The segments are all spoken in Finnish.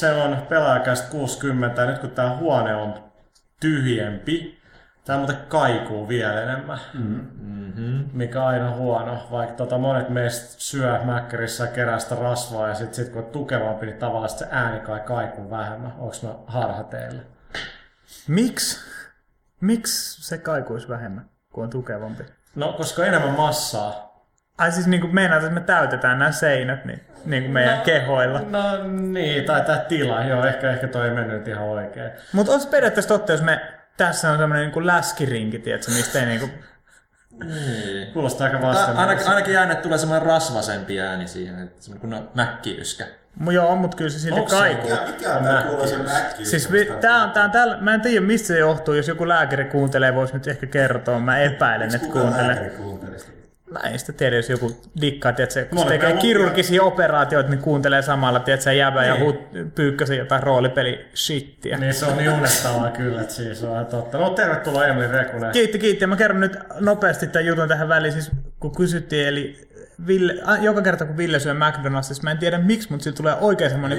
Se on pelaajakästä 60. Nyt kun tämä huone on tyhjempi, tämä muuten kaikuu vielä enemmän. Mm-hmm. Mikä on aina huono, vaikka tota monet meistä syö mäkkärissä kerästä rasvaa ja sitten sit kun on tukevampi, niin tavallaan se ääni kai kaikuu vähemmän. Onko mä harha teille? Miksi? Miksi se kaikuisi vähemmän, kun on tukevampi? No, koska enemmän massaa. Ai siis niin kuin meinaat, että me täytetään nämä seinät niin, niin kuin meidän no, kehoilla. No niin, tai tämä tila. Joo, ehkä, ehkä toi ei mennyt ihan oikein. Mutta olisi periaatteessa totta, jos me... Tässä on semmoinen niin kuin läskirinki, tiedätkö, mistä ei niin kuin... Niin. Kuulostaa aika vastaan. Ainakin, ainakin äänet tulee semmoinen rasvasempi ääni siihen, että semmoinen kun mäkkiyskä. Joo, mutta kyllä se silti kaikuu. Mikä, mikä on tämä? Siis vi, tää on, tää on tällä, mä en tiedä mistä se johtuu, jos joku lääkäri kuuntelee, voisi nyt ehkä kertoa. Mä epäilen, että kuuntelee. Mä en sitä tiedä, jos joku dikkaa, tiedätkö, kun se tekee kirurgisia operaatioita, niin kuuntelee samalla, tiedätkö, jäbä ja huut, pyykkäsi jotain roolipeli shittiä. Niin se on niin unnettavaa kyllä, että siis on totta. No tervetuloa Emeli Rekunen. Kiitti, kiitti. Mä kerron nyt nopeasti tämän jutun tähän väliin, siis kun kysyttiin, eli Ville, joka kerta kun Ville syö McDonald'sissa, mä en tiedä miksi, mutta sillä tulee oikein semmoinen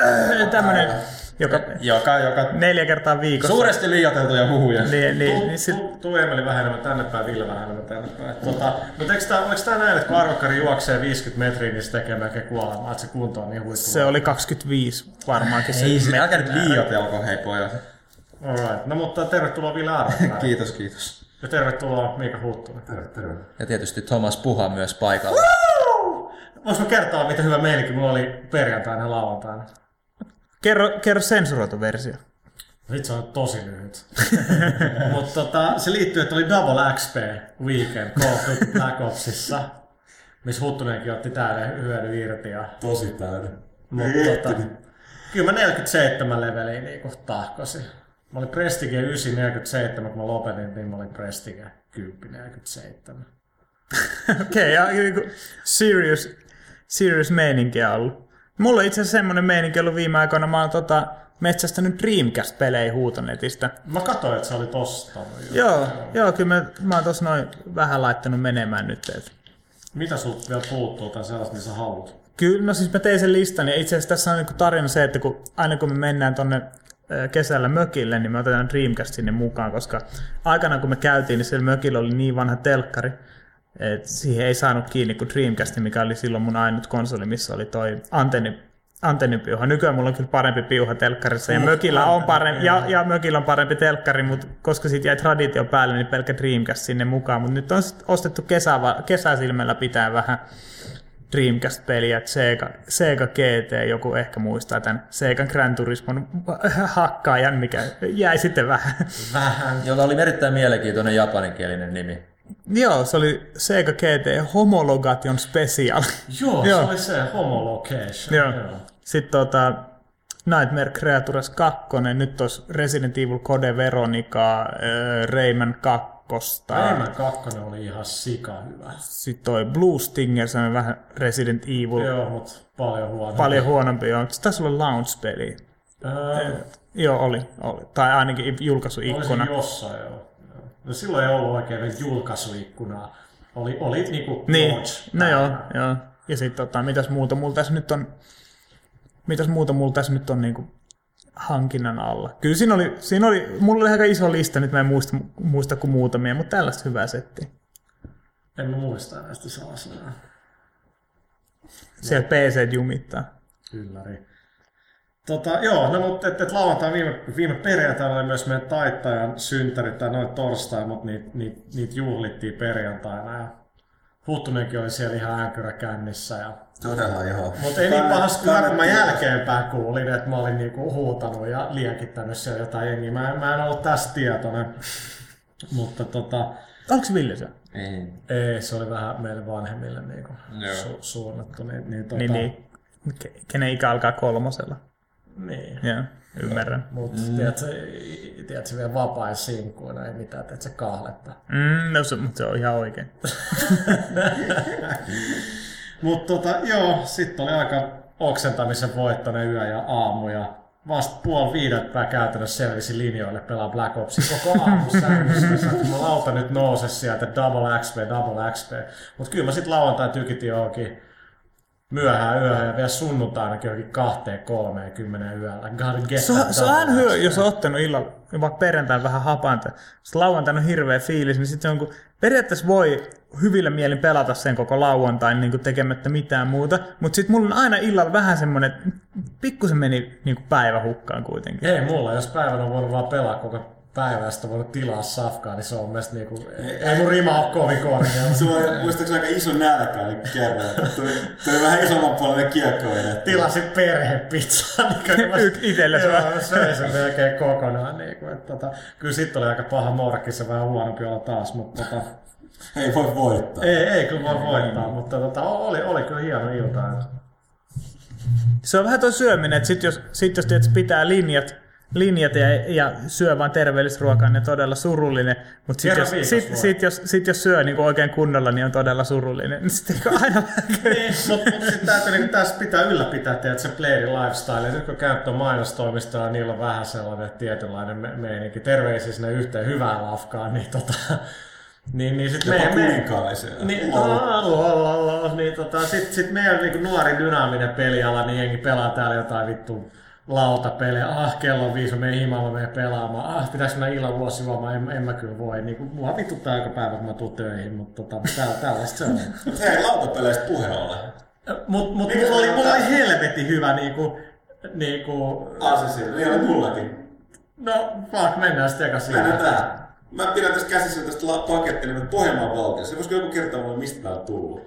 tämmöinen, joka, joka, joka, neljä kertaa viikossa. Suuresti liioiteltuja huhuja. Niin, niin, Tuu, niin sit, tuu, tuu Emeli vähän enemmän tänne päin, Ville vähän enemmän tänne päin. Tota, mutta eikö tää, oliko tää näin, että kun arvokkari juoksee 50 metriä, niin se tekee melkein kuolemaa, että se kunto on niin huippu? se oli 25 varmaankin. Ei, se älkää nyt liioitelko, hei pojat. Alright. No mutta tervetuloa Ville Arvokkari. Kiitos, kiitos. Ja tervetuloa Miika Huuttunen. Terve, terve. Ja tietysti Thomas Puha myös paikalla. Voisiko kertoa, mitä hyvä meininki mulla oli perjantaina ja lauantaina? Kerro, kerro sensuroitu versio. Vitsi on tosi lyhyt. Mutta tota, se liittyy, että oli Double XP Weekend Call of Duty Black Opsissa, missä Huttunenkin otti täyden hyödyn irti. Ja, Tosi täyden. mutta tota, kyllä mä 47 leveliä niinku tahkosin. Mä olin Prestige 9 47, kun mä lopetin, niin mä olin Prestige 10 47. Okei, okay, ja niinku serious, serious meininkiä ollut. Mulla on itse asiassa semmonen meininki ollut viime aikoina. Mä oon tota, metsästänyt Dreamcast-pelejä huutonetistä. Mä katsoin, että sä olit ostanut. jo. Joo, joo, kyllä mä, mä oon tossa noin vähän laittanut menemään nyt. Et. Mitä sulta vielä puuttuu tai sellaista, mitä sä haluat? Kyllä, no siis mä tein sen listan ja itse asiassa tässä on niinku tarina se, että kun, aina kun me mennään tonne kesällä mökille, niin me otetaan Dreamcast sinne mukaan, koska aikana kun me käytiin, niin siellä mökillä oli niin vanha telkkari, että siihen ei saanut kiinni kuin Dreamcast, mikä oli silloin mun ainut konsoli, missä oli toi antenni, antennipiuha. Nykyään mulla on kyllä parempi piuha telkkarissa ja mökillä on parempi, ja, ja mökillä on parempi telkkari, mutta koska siitä jäi traditio päälle, niin pelkkä Dreamcast sinne mukaan. Mutta nyt on sit ostettu kesä, kesäsilmällä pitää vähän Dreamcast-peliä, Sega, Sega GT, joku ehkä muistaa tämän Sega Gran Turismon hakkaajan, mikä jäi sitten vähän. Vähän. Jolla oli erittäin mielenkiintoinen japaninkielinen nimi. Joo, se oli Sega GT Homologation Special. Joo, Joo. se oli se homolocation. Joo. Sitten tota, Nightmare Creatures 2, nyt olisi Resident Evil Code Veronica, Rayman 2. Rayman 2 oli ihan sika hyvä. Sitten toi Blue Stinger, se on vähän Resident Evil. Joo, mutta paljon huonompi. Paljon huonompi, joo. Se taisi olla launch-peli. Öö, Joo, oli, oli. Tai ainakin julkaisuikkuna. Olisi jossain, joo. No silloin ei ollut oikein vielä julkaisuikkunaa. Oli, oli niinku Niin, no joo, joo. Ja sitten tota, mitäs muuta mulla tässä nyt on, mitäs muuta mulla tässä nyt on niinku hankinnan alla. Kyllä siinä oli, siinä oli, mulla oli aika iso lista, nyt mä en muista, muista kuin muutamia, mutta tällaista hyvää settiä. En mä muista näistä salasanoja. Siellä PC jumittaa. Ylläri. Tota, joo, no mutta et, et lauantai viime, viime perjantaina oli myös meidän taittajan synttärit tai noin torstai, mutta niitä niit, niit juhlittiin perjantaina ja Huttunenkin oli siellä ihan änkyrä kännissä. Ja... Todella joo. Mutta ei niin pahasti kyllä, kun mä jälkeenpäin kuulin, että mä olin niinku huutanut ja liekittänyt siellä jotain jengiä. Mä, en- mä en ollut tästä tietoinen. Mutta tota, Onko se Ville se? Ei. ei, se oli vähän meille vanhemmille niinku su, suunnattu. Niin, niin, tota, Niin, niin. Ke- Kenen ikä alkaa kolmosella. Niin. Joo, ymmärrän. Mutta mm. tiedätkö, tiedätkö, vielä vapaa sinkkuina, ei mitään, tiedätkö, kahletta. Mm, no se, mutta se on ihan oikein. Mutta tota, joo, sitten oli aika oksentamisen voittainen yö ja aamu ja vasta puoli viidet pää käytännössä selvisi linjoille pelaa Black Opsin koko aamu sängyssä. Mä lauta nyt nouse sieltä double XP, double XP. Mutta kyllä mä sitten lauantai tykitin johonkin myöhään yöhön ja vielä sunnuntainakin johonkin kahteen kolmeen kymmenen yöllä. Se, on- se on hyvä, jos on ottanut illalla, vaikka perjantaina vähän hapanta, sitten lauantaina on hirveä fiilis, niin sitten on kun, periaatteessa voi hyvillä mielin pelata sen koko lauantain niin kuin tekemättä mitään muuta, mutta sitten mulla on aina illalla vähän semmoinen, että pikkusen meni niin kuin päivä hukkaan kuitenkin. Ei mulla, jos päivänä on voinut vaan pelaa koko päivä ja sitten on voinut tilaa safkaa, niin se on mielestäni niinku, ei mun rima ole kovin korkealla. Sulla oli muistaakseni aika iso nälkä niin kerran. Tuli, tuli vähän isomman puolelle kiekko vedetty. Tilasin perhepizzaa. Niin Y- itsellesi Joo, söin sen melkein kokonaan. Niin kuin, että, tota, kyllä sitten oli aika paha morkki, se vähän huonompi olla taas, mutta tota, Ei voi voittaa. ei, ei kyllä voi voittaa, mutta tota, oli, oli kyllä hieno ilta. Se on vähän tuo syöminen, että sit jos, sit jos tiedät, pitää linjat, linjat ja, ja syö vain terveellistä ruokaa, niin on todella surullinen. Mutta sitten jos, sit, sit, jos, sit jos syö niin oikein kunnolla, niin on todella surullinen. Sitten aina Niin, mutta mut sitten täytyy niinku tässä pitää ylläpitää tiedät, se playerin lifestyle. Ja nyt kun käyt tuon mainostoimistolla, niin niillä on vähän sellainen tietynlainen me- meininki. Terveisiä sinne yhteen hyvään lafkaan, niin tota... Niin, niin sit Jopa kuninkaallisia. niin, niin tota, sit, sit meidän niinku nuori dynaaminen peliala, niin jengi pelaa täällä jotain vittu lautapelejä. Ah, kello on viisi, himaan, mä menen pelaamaan. Ah, pitäis mennä illan vuosi juomaan, en, en mä kyllä voi. Niin, mua vituttaa joka päivä, kun mä tuun töihin, mutta tota, tää, tällaista se on. Hei, lautapeleistä puhe ollen. Mut, mut mulla oli, se mulla oli helvetin hyvä niinku, niinku, Asesilla, niin oli mullakin. no fuck, mennään sitten eka Mennään siihen. tää. Mä pidän tässä käsissä tästä la- paketti nimeltä Pohjanmaan valtiossa. Voisiko joku kertoa mulle, mistä tää on tullut?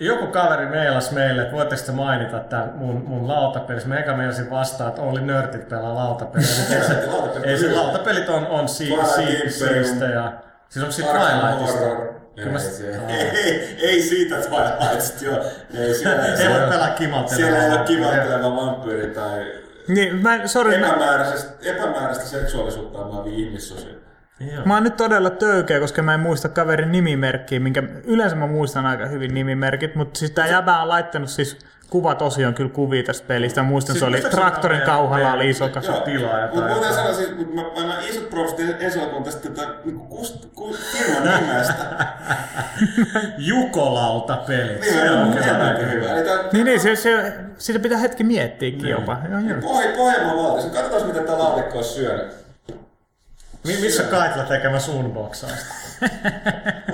Joku kaveri meilas meille, että voitteko te mainita tämän mun, mun lautapelissä. Mä eka meinasin vastaan, että oli nörtit pelaa lautapeliä. Ei se, Lautapelit ei se lautapelit on, on si, si, Imperium. siistejä. Siis onko se Arkham Twilightista? Kyllä mä, Ei, ei, ei, ei siitä Twilightista, joo. Ei, siellä, ei siellä, voi pelaa kimaltelevaa. siellä ei ole kivalteleva vampyyri tai Niin, mä, sorry, mä, epämääräisestä, epämääräistä seksuaalisuutta on vaan ihmissosia. Joo. mä oon nyt todella töykeä, koska mä en muista kaverin nimimerkkiä, minkä yleensä mä muistan aika hyvin nimimerkit, mutta siis tää jäbä on laittanut siis kuvat osioon kyllä kuvia tästä pelistä. Mä muistan, Siis se oli traktorin kauhalla oli iso kasa. Joo. tilaa. Mutta muuten sanoa siis, mut mä, mä, mä isot profit ensi alkuun tästä tätä niinku firman nimestä. Jukolautapelit. Niin, Se on kyllä aika hyvä. Niin, niin se, se, sitä pitää hetki miettiäkin jopa. Joo, joo. Pohj, Pohjanmaan valtiossa. Katsotaan, mitä tää laatikko on syönyt. Mi- missä Kaitla tekemässä unboxausta?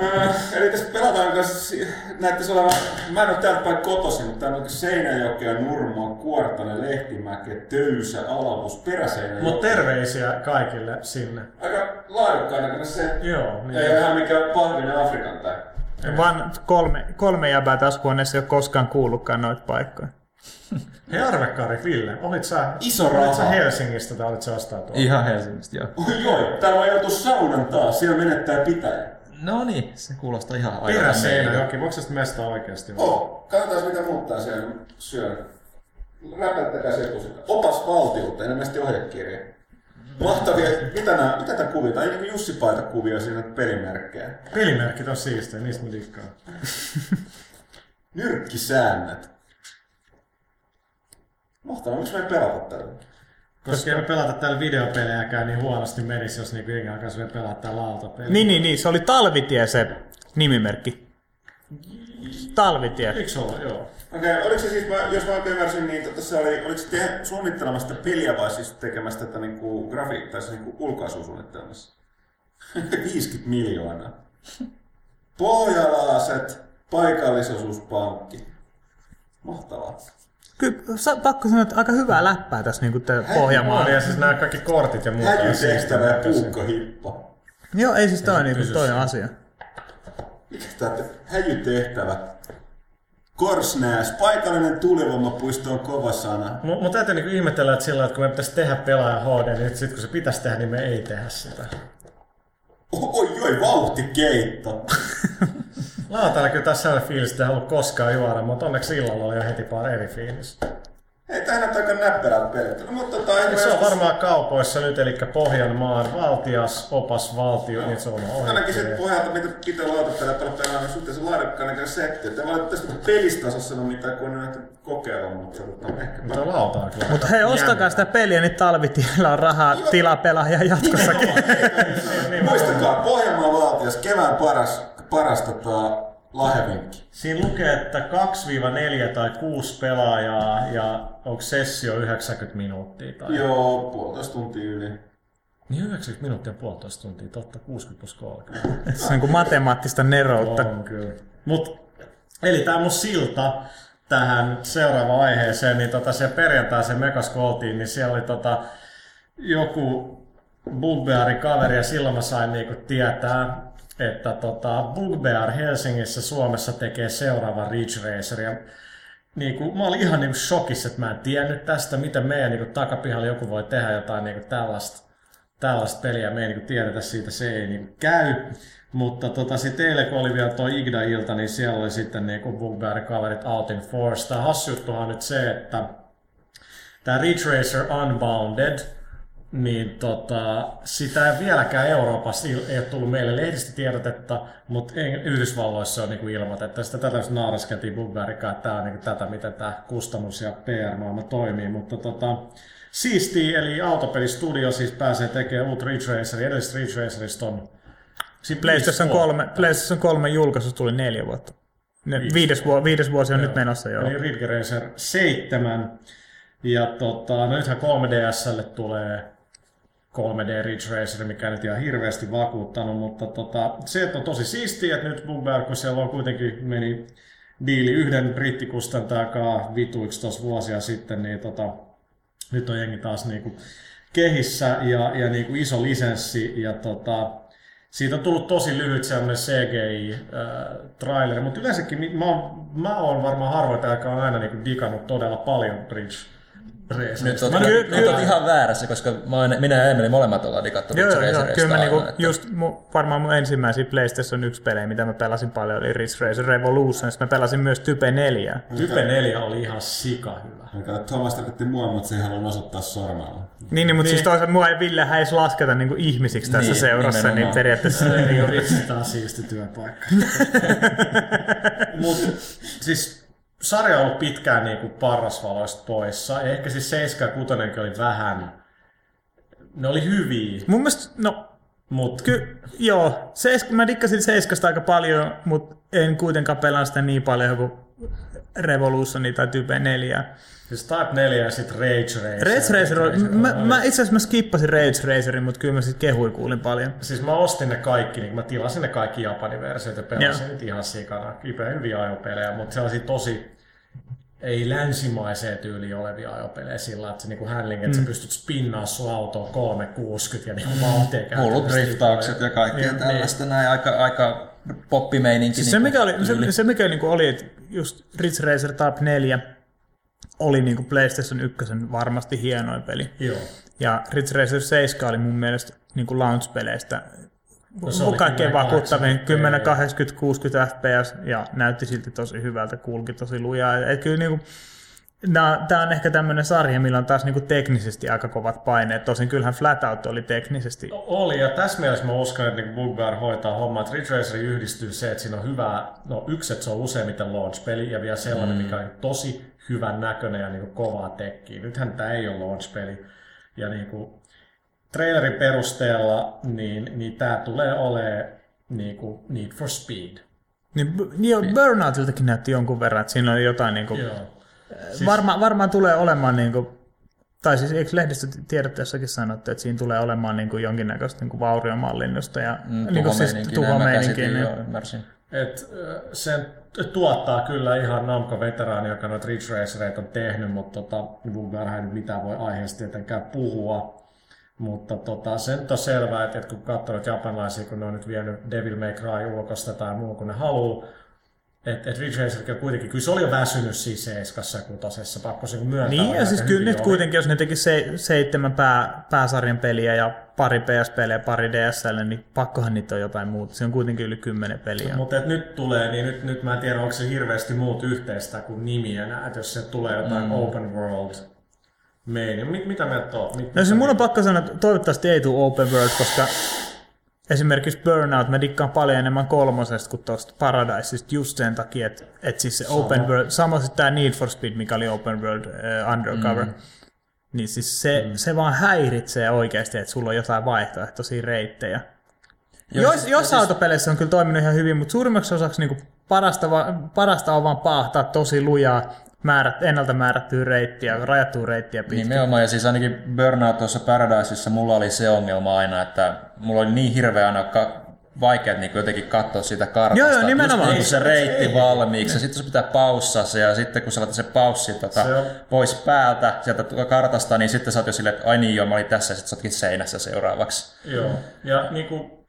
Äh, eli tässä pelataan kanssa, näyttäisi olevan, mä en ole täältä päin kotoisin, mutta täällä on Seinäjokea, Nurmoa, Kuortane, Lehtimäki, Töysä, Alavus, Peräseinäjoki. Mutta terveisiä kaikille sinne. Aika laadukkaan se. Joo, niin. Ei ole ihan mikään pahvinen Afrikan tai. Vaan kolme, kolme jäbää tässä huoneessa ei ole koskaan kuullutkaan noita paikkoja. Hei Arvekari, Ville, olit sä, Iso olit sä. Helsingistä tai olit sä ostaa tuolla? Ihan Helsingistä, joo. Oi joo, täällä voi joutua saunan taas, siellä menettää pitäjä. No niin, se kuulostaa ihan aivan Peräseinäjoki, voiko se mesta oikeasti? Oh, katsotaan mitä muut tää siellä syö. Räpättäkää se etusika. Opas valtiolta, ilmeisesti ohjekirja. Mahtavia, mitä nää, mitä tää kuvia? Tai niinku Jussi Paita kuvia siinä pelimerkkejä. Pelimerkit on siistejä, niistä mä dikkaan. Nyrkkisäännöt. Mahtavaa, miksi me ei pelata tällä? Koska ei me pelata täällä videopelejäkään niin huonosti menisi, jos niinku jengi alkaisi vielä pelata täällä lautapeliä. Niin, niin, niin. Se oli Talvitie se nimimerkki. Talvitie. Eikö se ole? Joo. Okei, okay, oliko se siis, mä, jos mä oikein ymmärsin, niin tota, se oli, oliko se te, suunnittelemassa sitä peliä vai siis tekemässä tätä niinku grafiikkaa, tai siis niinku ulkaisusuunnittelemassa? 50 miljoonaa. Pohjalaiset paikallisosuuspankki. Mahtavaa. Kyllä, pakko sanoa, että aika hyvää läppää tässä niin kuin Pohjanmaalla. Ja siis nämä kaikki kortit ja muuta. on Häjytehtävä ja puukkohippa. Joo, ei siis toi on, niin kuin, toi asia. Mikä tää te- häjytehtävä? Korsnääs, paikallinen tuulivoimapuisto on kova sana. Mun, mun täytyy niinku ihmetellä, että sillä että kun me pitäisi tehdä pelaaja HD, niin sit kun se pitäisi tehdä, niin me ei tehdä sitä. Oi, oi, vauhtikeitto. Lauantaina kyllä tässä sellainen fiilis, että ei halua koskaan juoda, mutta onneksi illalla oli jo heti paar eri fiilis. Ei, tää näyttää aika näppärältä peliltä. No, mutta tota, se on joskus- varmaan kaupoissa nyt, eli Pohjanmaan valtias, opas valtio, niin se on Ainakin sen pohjalta, mitä pitää lautatella pelata pelaa, on suhteellisen laadukkaan näköinen setti. Että valitettavasti pelistasossa sano mitään, kun on nähty kokeilla, mutta tota, ehkä Mutta lauta on kyllä. Mutta hei, ostakaa sitä peliä, niin talvitiellä on rahaa tilapelaajia jatkossakin. Niin, Muistakaa, Pohjanmaan valtias, kevään paras, paras tota, Lahjavinkki. Siinä lukee, että 2-4 tai 6 pelaajaa ja onko sessio 90 minuuttia? Tai... Joo, puolitoista tuntia yli. Niin 90 minuuttia ja puolitoista tuntia, totta, 60 plus 30. Se on kuin matemaattista neroutta. On kyllä. Mut, eli tämä mun silta tähän seuraavaan aiheeseen, niin tota, se perjantai se mekas oltiin, niin siellä oli tota, joku Bugbearin kaveri ja silloin mä sain niinku tietää, että tota, Bugbear Helsingissä Suomessa tekee seuraava Ridge Racer. Ja niinku, mä olin ihan niinku shokissa, että mä en tiennyt tästä, miten meidän niinku, takapihalla joku voi tehdä jotain niinku, tällaista, tällaista peliä. Me ei niinku, tiedetä siitä, se ei niinku, käy. Mutta tota, sitten eilen, kun oli vielä tuo Igda-ilta, niin siellä oli sitten niinku Bugbearin kaverit Out in Force. Tämä hassu juttuhan on nyt se, että tämä Ridge Racer Unbounded, niin tota, sitä ei vieläkään Euroopassa ei ole tullut meille lehdistötiedotetta, mutta Yhdysvalloissa on niinku ilmoitettu. Sitä tätä just nauraskeltiin Bugbearikaan, että tämä on niinku tätä, miten tämä kustannus- ja PR-maailma toimii. Mutta tota, siisti, eli Autopelistudio siis pääsee tekemään uutta Ridge Raceria. Edellisestä Ridge Racerista on siinä PlayStation viisi 3, vuotta. PlayStation 3 julkaisusta tuli neljä vuotta. Ne, Viisi viides, vuosi, viides vuosi on nyt menossa jo. Eli Ridge Racer 7. Ja tota, no nythän 3DSlle tulee 3D Ridge Racer, mikä nyt ihan hirveästi vakuuttanut, mutta tota, se että on tosi siistiä, että nyt Bugbear, kun siellä on kuitenkin meni diili yhden brittikustantajakaan vituiksi tuossa vuosia sitten, niin tota, nyt on jengi taas niinku kehissä ja, ja niinku iso lisenssi ja tota, siitä on tullut tosi lyhyt semmoinen CGI-traileri, mutta yleensäkin mä oon, mä oon varmaan harvoin, joka on aina niinku digannut todella paljon Bridge Racerista. Nyt oot, Mä kyllä, nyt- oot ihan väärässä, koska mä oon, minä ja Emeli molemmat ollaan digattu Joo, Ridge joo, Kyllä mä niinku, että- just mu, varmaan mun ensimmäisiä PlayStation 1 pelejä, mitä mä pelasin paljon, oli Ridge Racer Revolution. Sitten mä pelasin myös Type 4. Type 4 oli ihan sika hyvä. Mikä Thomas tarkoitti mua, mutta se ei halunnut osoittaa sormella. Niin, niin mutta siis toisaalta mua ei Ville edes lasketa niinku ihmisiksi tässä Niin, seurassa, niin nimenomaan. periaatteessa... Se ei ole vitsi taas siisti työpaikka. Mut siis sarja on ollut pitkään niinku parrasvaloista poissa. Ehkä siis 7 ja 6 oli vähän... Ne oli hyviä, Mun mielestä, no mut Ky- joo, seisk- mä dikkasin Seiskasta aika paljon, mutta en kuitenkaan pelaa sitä niin paljon kuin Revolutioni tai Type 4. siis Type 4 ja sitten Rage Racer. Rage Racer, oli, Racer mä, oli- mä itse asiassa mä skippasin Rage Racerin, mutta kyllä mä sit kehui kuulin paljon. Siis mä ostin ne kaikki, niin mä tilasin ne kaikki Japanin versiot ja pelasin Joo. nyt ihan sikana. Hyviä, hyviä ajopelejä, mutta sellaisia tosi ei länsimaiseen tyyliin olevia ajopelejä sillä, että se niinku handling, että mm. sä pystyt spinnaa sun autoa 360 ja niinku vauhtia Hullut käytännössä driftaukset ja kaikkea Niin, tällaista näin, aika, aika poppimeininki. Siis se niinku mikä, oli, se, se mikä niinku oli, että just Ridge Racer Type 4 oli niinku PlayStation 1 varmasti hienoin peli. Joo. Ja Ridge Racer 7 oli mun mielestä niin launch-peleistä No se kaikkein 1080p. vakuuttavin 10, 80, 60 fps ja näytti silti tosi hyvältä, kulki tosi lujaa. Et kyllä niinku, Tämä on ehkä tämmöinen sarja, millä on taas niinku teknisesti aika kovat paineet. Tosin kyllähän Flatout oli teknisesti. Oli, ja tässä mielessä mä uskon, että niin Bugbear hoitaa hommaa, että Ridge Racer yhdistyy se, että siinä on hyvää, no yksi, että se on useimmiten launch-peli, ja vielä sellainen, mm. mikä on tosi hyvän näköinen ja niin kovaa tekkiä. Nythän tämä ei ole launch-peli, ja niin kuin trailerin perusteella, niin, niin tämä tulee olemaan niin kuin Need for Speed. Niin, b- niin Burnoutiltakin näytti jonkun verran, että siinä oli jotain niinku, Joo. Siis... varma, varmaan tulee olemaan niinku, tai siis eikö lehdistötiedotteessakin sanottu, että siinä tulee olemaan niinku jonkinnäköistä niinku vauriomallinnusta ja Mm, niinku siis tuhomeininki, näin mä tuhomeininkiä. Niin, joo, ymmärsin. Et, sen tuottaa kyllä ihan Namco-veteraani, joka noita Ridge Racereita on tehnyt, mutta tota, Bugbearhan ei nyt mitään voi aiheesta tietenkään puhua. Mutta tota, se nyt on selvää, että, kun katsoo japanilaisia, kun ne on nyt vienyt Devil May Cry ulkosta tai muu kuin ne haluaa, että et Ridge Racerkin on kuitenkin, kyllä se oli jo väsynyt siis seiskassa ja kutosessa, pakko se myöntää. Niin, ja siis kyllä nyt oli. kuitenkin, jos ne teki se, seitsemän pää, pääsarjan peliä ja pari PS-peliä pari DSL, niin pakkohan niitä on jotain muuta. Se on kuitenkin yli kymmenen peliä. Mutta et nyt tulee, niin nyt, nyt mä en tiedä, onko se hirveästi muut yhteistä kuin nimiä että jos se tulee jotain mm. open world meini. Mit, mitä mieltä oot? Mit, No siis mun on pakko sanoa, että toivottavasti ei tule open world, koska esimerkiksi Burnout, mä dikkaan paljon enemmän kolmosesta kuin tuosta Paradisesta just sen takia, että, että siis se open world, sama sitten tämä Need for Speed, mikä oli open world uh, undercover, mm. niin siis se, mm. se vaan häiritsee oikeasti, että sulla on jotain vaihtoehtoisia reittejä. Jos, jos autopeleissä on kyllä toiminut ihan hyvin, mutta suurimmaksi osaksi niin parasta, parasta on vaan paahtaa tosi lujaa määrät, ennalta määrättyä reittiä, rajattua reittiä pitkin. Nimenomaan, ja siis ainakin Burnout tuossa Paradiseissa mulla oli se ongelma aina, että mulla oli niin hirveä aina ka- vaikea niin jotenkin katsoa sitä kartasta. Joo, joo, nimenomaan. Just niin, se reitti valmiiksi, ja sitten se pitää paussaa se, ja sitten kun sä laitat se paussi tota, Se on- pois päältä sieltä kartasta, niin sitten sä oot jo silleen, että ai niin joo, mä olin tässä, ja sitten sä ootkin seinässä seuraavaksi. Joo. Ja niinku,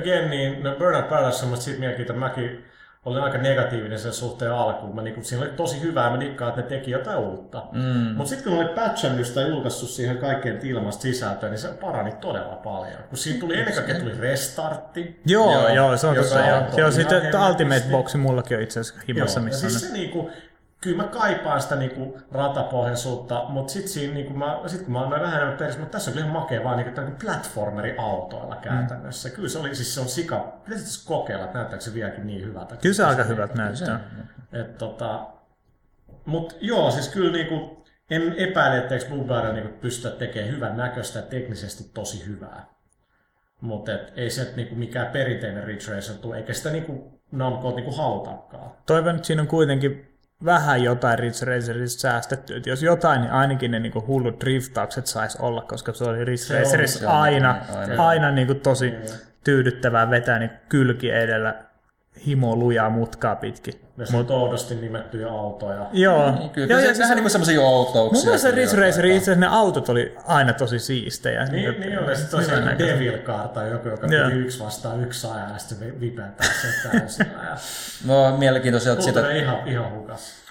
again, niin no Burnout Paradise on siitä mielenkiintoinen. Mäkin olin aika negatiivinen sen suhteen alkuun. Mä, niinku, siinä oli tosi hyvää, mä dikkaan, että ne teki jotain uutta. Mm. Mutta sitten kun oli patchannut sitä ja julkaissut siihen kaikkeen ilmasta sisältöä, niin se parani todella paljon. Kun siinä tuli ennen kaikkea tuli restartti. Joo, Joo, joo, se on totta. Joo, sitten. Ultimate Boxi mullakin on itse asiassa himassa, Joo, missä on siis ne. se niinku, kyllä mä kaipaan sitä niinku ratapohjaisuutta, mutta sit, siinä, niinku mä, sit kun mä annoin vähän enemmän peristä, mutta tässä on kyllä ihan makea vaan niinku, niinku platformeri-autoilla käytännössä. Mm. Kyllä se oli, siis se on sika, pitäisi tässä kokeilla, että näyttääkö se vieläkin niin hyvältä. Kyllä se aika hyvältä näyttää. Et, tota, mut joo, siis kyllä niinku, en epäile, etteikö Blueberry niinku pystytä tekemään hyvän näköistä ja teknisesti tosi hyvää. Mutta ei se niinku mikään perinteinen Ridge Racer tule, eikä sitä niinku Namco niinku halutakaan. Toivon, että siinä on kuitenkin vähän jotain Ridge Racerista säästetty. Et jos jotain, niin ainakin ne niinku hullut driftaukset saisi olla, koska se oli Ridge Racerissa on, aina, aina. aina, niinku tosi tyydyttävää vetää niin kylki edellä himo lujaa mutkaa pitkin. Ne on oudosti nimettyjä autoja. Joo. Niin, kyllä, Joo, kyllä ja se, vähän niin kuin semmoisia outouksia. Mun mielestä Ridge. Racerin itse asiassa ne autot oli aina tosi siistejä. Niin, niin oli. Olisi hyvän joku näköisiä. Devil Car tai joku, joka Joo. piti yksi vastaan yksi ajaa ja sitten vi- vipentää se täysin. Ja No, mielenkiintoista Kulttuuri sitä. ihan, ihan hukas.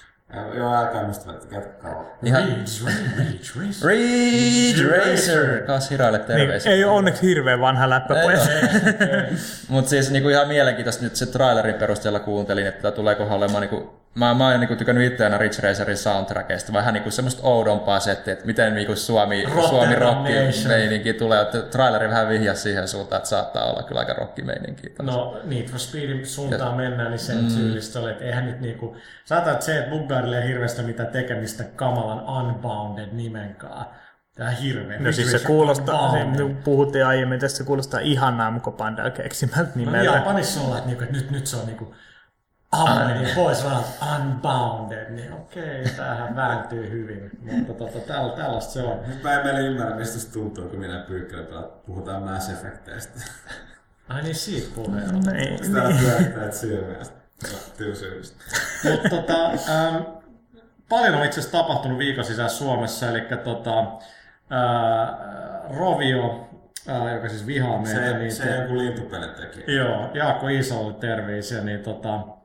Joo, älkää ystävät, jatkaa. Ihan Ridge. Ridge Racer! Kas Hiraille Niin, terveisiä. ei ole onneksi hirveän vanha läppä. Mutta siis niinku ihan mielenkiintoista nyt se trailerin perusteella kuuntelin, että tuleekohan olemaan niinku Mä, mä oon niinku tykännyt itse aina Ridge Racerin soundtrackista, vähän niinku semmoista oudompaa settiä, että miten niinku Suomi, Suomi rocki Nation. meininki tulee. Että traileri vähän vihjasi siihen suuntaan, että saattaa olla kyllä aika rocki meininki. No Need for Speedin suuntaan mennään, niin sen mm. tyylistä oli, että eihän nyt niinku... Sanotaan, että se, että Buggarille ei hirveästi mitään tekemistä kamalan Unbounded nimenkaan. Tää hirveä. No siis se kuulostaa, se, kun puhuttiin aiemmin, tässä se kuulostaa ihan Namco Bandai keksimältä No nimeltä. Japanissa ollaan, että, niinku, että nyt, nyt se on niinku Ammenin pois rahat Unbounded, niin okei, tämähän vääntyy hyvin. Mutta tota, täl, tällaista se on. Nyt mä en meillä ymmärrä, mistä se tuntuu, kun minä pyykkällä puhutaan Mass Effecteista. Ai niin, siitä puheella. Niin, Täällä niin. pyörittää silmiästä. Tylsyydestä. Mutta tota, ähm, paljon on itse asiassa tapahtunut viikon sisällä Suomessa, eli tota, äh, Rovio, äh, joka siis vihaa meitä, Se, niin se joku lintupelin teki. Joo, Jaakko Isolle terveisiä, niin tota...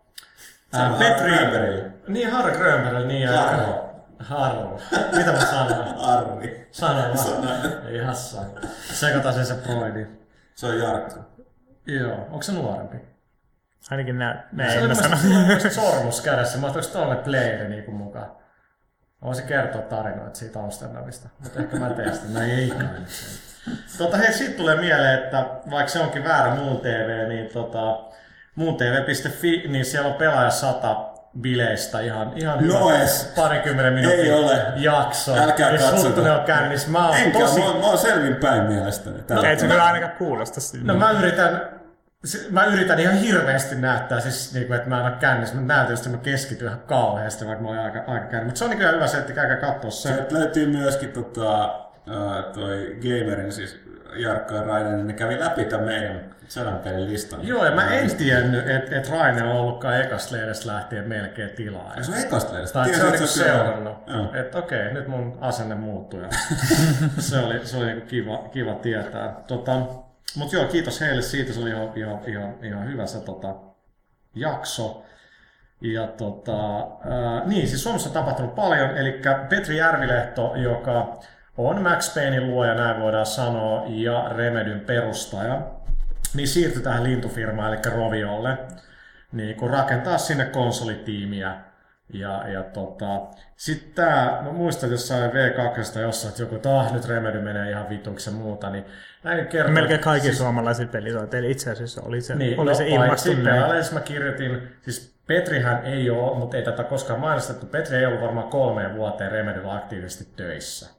Se on Harry Grönbergille. Niin, Harry Grönbergille, niin. Harro. Harro. Mitä mä sanoin? Arri. Sanoin vaan. Ei hassaa. Sekoitan sen se Broidi. Se on Jarkko. Joo, onko se nuorempi? Ainakin nää, Se näin oli mielestäni sormus kädessä. Mä olis tolle playeri niinku mukaan. Mä voisin kertoa tarinoita siitä Amsterdamista, mutta ehkä mä teen sitä. No ei kai. Tota, hei, siitä tulee mieleen, että vaikka se onkin väärä muun TV, niin tota, muuntv.fi, niin siellä on pelaaja 100 bileistä ihan, ihan hyvä Noes. parikymmenen minuutin Ei ole. jakso. Älkää Jos katsoko. Suttunen on käynnissä, mä oon Enkä, tosi... mä, oon- mä oon selvin päin mielestäni. Tällä Ei se kyllä ainakaan kuulosta siltä. No mä yritän, se- mä yritän ihan hirveästi näyttää, siis niinku, että mä en ole kännissä, mutta näytän, että mä keskityn ihan kauheasti, vaikka mä oon aika, aika kännissä. Mutta se on niinku ihan hyvä setti, käykää katsoa se. Sieltä löytyy myöskin tota, toi Gamerin, siis Jarkko ja Rainen, niin ne kävi läpi tämän meidän sadan pelin listan. Joo, ja mä en tiennyt, että et Raine on ollutkaan ekasta lehdestä lähtien melkein tilaa. Se on ekasta lehdestä. Tai se on niinku seurannut. Että okei, nyt mun asenne muuttui. ja se oli, se oli niinku kiva, kiva tietää. Tota, Mutta joo, kiitos heille siitä. Se oli ihan, ihan, ihan, ihan hyvä se tota, jakso. Ja tota, ää, niin, siis Suomessa on tapahtunut paljon, eli Petri Järvilehto, joka on Max Paynein luoja, näin voidaan sanoa, ja Remedyn perustaja, niin siirtyi tähän lintufirmaan, eli Roviolle, niin kun rakentaa sinne konsolitiimiä. Ja, ja tota, sitten tää, mä muistan jossain V2 jossain, että joku, että ah, nyt Remedy menee ihan vituksi ja muuta, niin näin kertoo. Melkein kaikki siis, suomalaiset pelisoiteille itse asiassa oli se, niin, oli no, se. Pelaleissa mä kirjoitin, siis Petrihän ei ole, mutta ei tätä koskaan mainostettu, Petri ei ollut varmaan kolmeen vuoteen Remedyllä aktiivisesti töissä.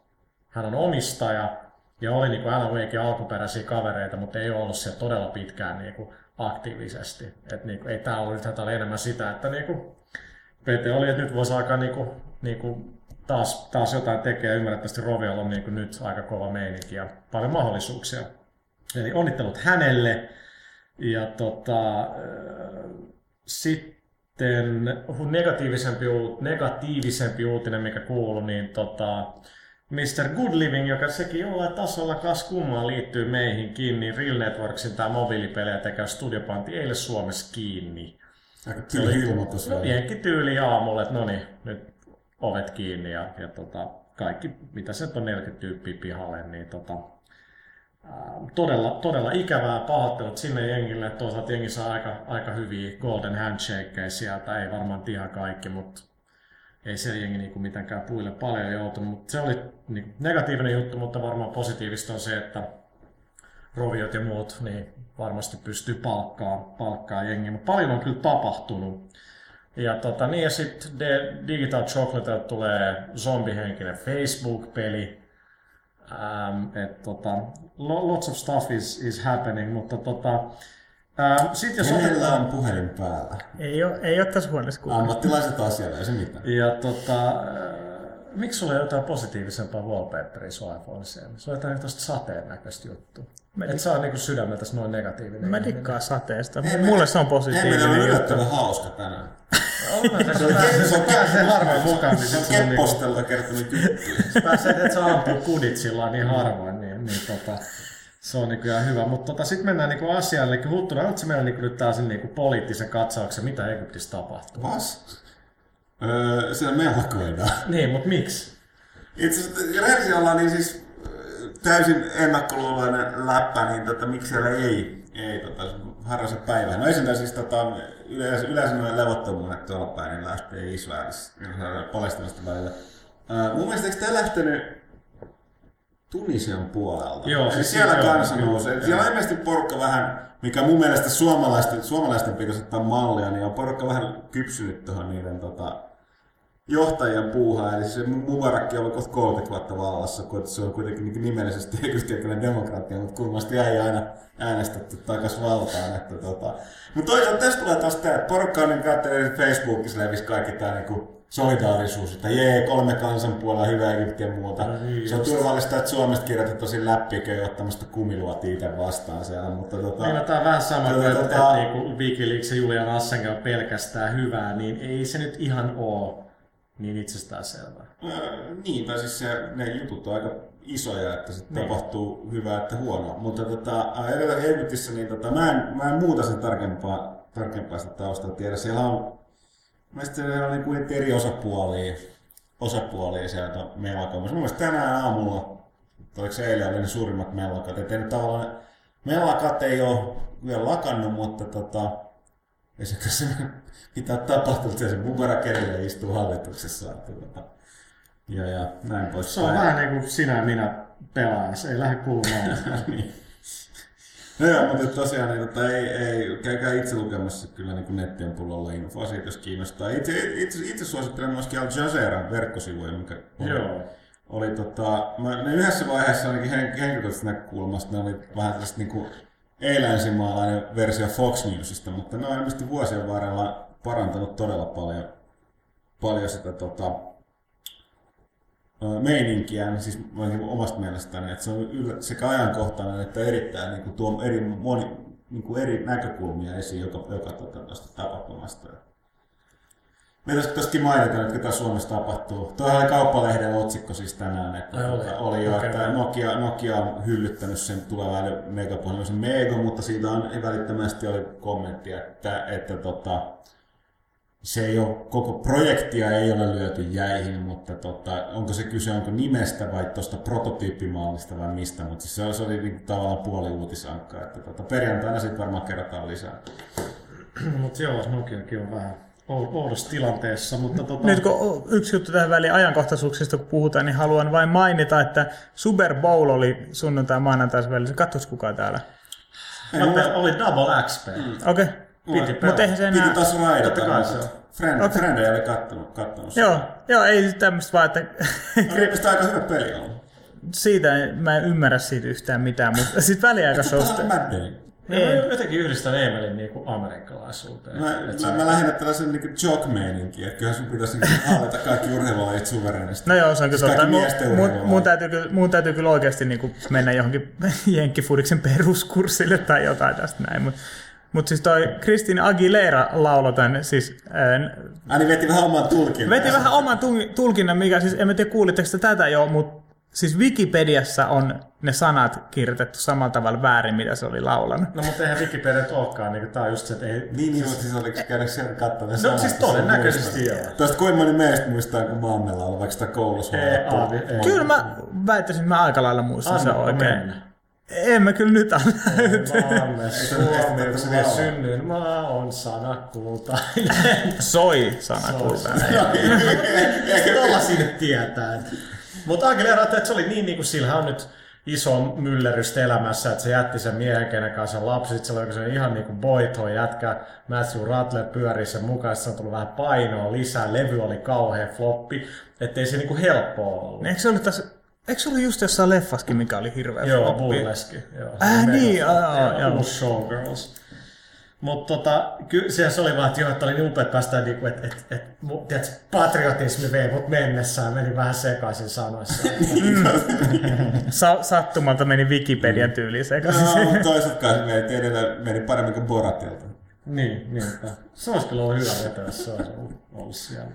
Hän on omistaja, Ja oli niin kuin Alan Wakein alkuperäisiä kavereita, mutta ei ollut siellä todella pitkään niin kuin aktiivisesti. Et niin kuin, ei tämä ollut tää oli enemmän sitä, että niin kuin, PT oli, että nyt voisi alkaa niin kuin, niin kuin taas, taas jotain tekee. Ymmärrettävästi Roviolla on niin kuin nyt aika kova meininki ja paljon mahdollisuuksia. Eli onnittelut hänelle. Ja tota, äh, sitten negatiivisempi, negatiivisempi uutinen, mikä kuuluu, niin tota, Mr. Good Living, joka sekin jollain tasolla kas kummaan liittyy meihinkin, niin Real Networksin tämä mobiilipelejä tekevä studiopanti eilen Suomessa kiinni. Aika tyli ilmoitus. No tyyli aamulla, että no niin, nyt ovet kiinni ja, ja tota, kaikki, mitä se on 40 tyyppiä pihalle, niin tota, ää, todella, todella ikävää pahoittelut sinne jengille. Toisaalta jengi saa aika, aika hyviä golden handshakeja sieltä, ei varmaan ihan kaikki, mutta ei se jengi niinku mitenkään puille paljon joutunut. Mutta se oli niinku negatiivinen juttu, mutta varmaan positiivista on se, että roviot ja muut, niin varmasti pystyy palkkaa, palkkaa jengiä. Mutta paljon on kyllä tapahtunut. Ja, tota, niin, ja sitten Digital Chocolate tulee zombihenkinen Facebook-peli. Um, et, tota, lo- lots of stuff is, is happening, mutta tota, sitten jos otetaan... on puhelin päällä? Ei ole, ei ole tässä huoneessa kukaan. Ammattilaiset asialla, ei se mitään. Ja tota, äh, miksi sulla ei ole jotain positiivisempaa wallpaperia sun iPhoneissa? Se on jotain tosta sateen näköistä juttua. Mä Et sä oon niinku sydämeltäsi noin negatiivinen. Mä dikkaan sateesta. Ei, Mulle me- se on Ei, positiivinen meillä on juttu. yllättävän hauska tänään. Se on pääsee, se on pääsee harvoin mukaan, niin Se on niinku, Keppostelta kertonut juttuja. pääsee, että sä ampuu kudit sillä niin harvoin, niin, niin tota, se on niinku ihan hyvä. Mutta tota, sitten mennään niinku asiaan, eli Huttuna, oletko meillä niinku nyt taas niinku poliittisen katsauksen, mitä Egyptissä tapahtuu? Vas? Öö, siellä mellakoidaan. Niin, mutta miksi? Itse asiassa rehellisesti ollaan niin siis täysin ennakkoluuloinen läppä, niin tota, miksi siellä ei, ei tota, harrasta päivää. No ensin siis tota, yleensä, yleensä noin levottomuudet tuolla päin, niin lähtee Israelissa, Palestinasta välillä. Uh, mun mielestä eikö tämä lähtenyt Tunisian puolelta? Joo, siis siellä joo, kansa nousee. Siellä on ilmeisesti porukka vähän, mikä mun mielestä suomalaisten, suomalaisten pitäisi ottaa mallia, niin on porukka vähän kypsynyt tuohon niiden tota, johtajien puuhaa. Eli se Mubarakki on ollut kohta 30 vuotta vallassa, kun se on kuitenkin niin nimellisesti egyptiläinen demokratia, mutta kummasti ei aina äänestetty takas valtaan. Että, tota. Mutta toisaalta tästä tulee taas tämä, että porukka on niin katsoen Facebookissa levisi kaikki tämä niin solidaarisuus, että jee, kolme kansanpuolella, hyvä Egypti ja muuta. No niin, se on just. turvallista, että Suomesta kirjoitettu tosi läppikä ottamasta kumiluotia itse vastaan siellä, mutta tota, Niin, tää on vähän sama kuin, että, tota- että niinku Wikileaks ja Julian Assange on pelkästään hyvää, niin ei se nyt ihan oo niin itsestäänselvää. Öö, niin, tai siis se, ne jutut on aika isoja, että sitten Niin. tapahtuu hyvää että huonoa. Mutta tota, edelleen Egyptissä, niin tota, mä, en, mä en muuta sen tarkempaa, tarkempaa sitä taustaa tiedä. Siellä on, mielestäni siellä niin kuin eri osapuolia, osapuolia sieltä mellakoimassa. Mun mielestä tänään aamulla, oliko se eilen, oli ne suurimmat mellakat. Että ei nyt tavallaan, mellakat ei ole vielä lakannut, mutta tota, ei se kanssa mitä on tapahtunut, se Mubarak edelleen istuu hallituksessa. Että, tota, ja, ja näin pois. Se on vähän niin kuin sinä ja minä pelaa, se ei lähde kuulumaan. niin. No joo, mutta tosiaan niin, tota, ei, ei, käykää itse lukemassa kyllä niin nettien pullolla infoa siitä, jos kiinnostaa. Itse, itse, itse suosittelen myöskin Al Jazeeran verkkosivuja, mikä oli, Joo. oli tota, mä, ne yhdessä vaiheessa ainakin hen, henkilökohtaisesta näkökulmasta ne oli vähän tällaista niin kuin ei-länsimaalainen versio Fox Newsista, mutta ne on ilmeisesti vuosien varrella parantanut todella paljon, paljon sitä tota, ö, meininkiään, siis ainakin omasta mielestäni, että se on sekä ajankohtainen että erittäin niin kuin, tuo eri, moni, niin kuin eri näkökulmia esiin joka, joka tuosta tapahtumasta. Pitäisikö tästäkin mainita nyt, mitä Suomessa tapahtuu? Tuo oli Kauppalehden otsikko siis tänään, että Ai oli? tota, oli jo, että Nokia, Nokia on hyllyttänyt sen tulevan megapuhelimen Mego, mutta siitä on välittömästi oli kommentti, että, että tota, se ei ole, koko projektia ei ole lyöty jäihin, mutta tota, onko se kyse onko nimestä vai tuosta prototyyppimallista vai mistä, mutta siis se, oli- se oli niin tavallaan puoli uutisankka, että tota, perjantaina sitten varmaan kerrotaan lisää. Mutta joo, Nokiakin on vähän ou- oudossa tilanteessa, mutta tota... Nyt kun yksi juttu tähän väliin ajankohtaisuuksista kun puhutaan, niin haluan vain mainita, että Super Bowl oli sunnuntai maanantaisen välissä. Katsos kukaan täällä? Mä pe- oli Double XP. Okei. Piti Mutta eihän se Piti enää... taas raidata, Totta kai se mutta on. friend. Frendejä oli kattonut, kattonut sitä. Joo, joo, ei tämmöistä vaan, että... No, eipä sitä aika hyvä peli ollut. siitä mä en ymmärrä siitä yhtään mitään, mutta sitten väliaikashowsta... Matt Damon. Mä jotenkin yhdistän Emelin niinku amerikkalaisuuteen. Mä, Et se- mä, mä lähinnä tällaisen niin jock-meininkin, että kyllähän sun pitäisi niin hallita kaikki urheilulajit suverenisti. No joo, se on kyllä Siis totta. Mun, mun, täytyy kyllä, mun täytyy kyllä oikeasti niin kuin mennä johonkin jenkkifudiksen peruskurssille tai jotain tästä näin. Mutta mut siis toi Kristin Aguilera lauloi tän, siis ää, Ai niin veti vähän oman tulkinnan. veti vähän oman tu- tulkinnan, mikä siis, en mä tiedä kuulitteko te tätä jo, mutta siis Wikipediassa on ne sanat kirjoitettu samalla tavalla väärin, mitä se oli laulanut. No mutta eihän Wikipedia olekaan, niin tää on just se, että ei... Niin, niin, mutta siis oliko käydä siellä katsoa ne No sanat, siis todennäköisesti joo. Tästä kuinka moni meistä muistaa, kun maamme laulu, vaikka sitä koulussa Ei, laulettu. aavi, ei. Kyllä mä väittäisin, että mä aika lailla muistan sen Annapa oikein. mennä. En mä kyllä nyt anna. Minä synnyin maa on sana kultainen. Soi sana kultainen. Tollasia nyt tietää. Mutta Aguilera, että se oli niin, niin kuin sillä on nyt iso myllerrystä elämässä, että se jätti sen miehen, kenen kanssa lapsi. Sitten se oli se ihan niin kuin boy toy jätkä. Matthew Rattler pyörii sen mukaan, se on tullut vähän painoa lisää. Levy oli kauhea floppi. Ettei se niin kuin helppoa ollut. Eikö se ollut tässä, eikö se ollut just jossain leffaskin, mikä oli hirveä Joo, floppi? Burleski. Joo, Äh, Se niin, mega- aa, joo. Showgirls. Mutta tota, kyllä siellä se oli vaan, että, joo, että oli niin upea päästä, niinku, että et, et, tiedätkö, patriotismi vei mut mennessään, meni vähän sekaisin sanoissa. Sa- sattumalta meni Wikipedian tyyliin sekaisin. No, mutta toisaalta kai se meni, edelleen meni paremmin kuin Boratilta. niin, niinpä. Se olisi kyllä ollut hyvä veto, jos se olisi ollut, ollut siellä.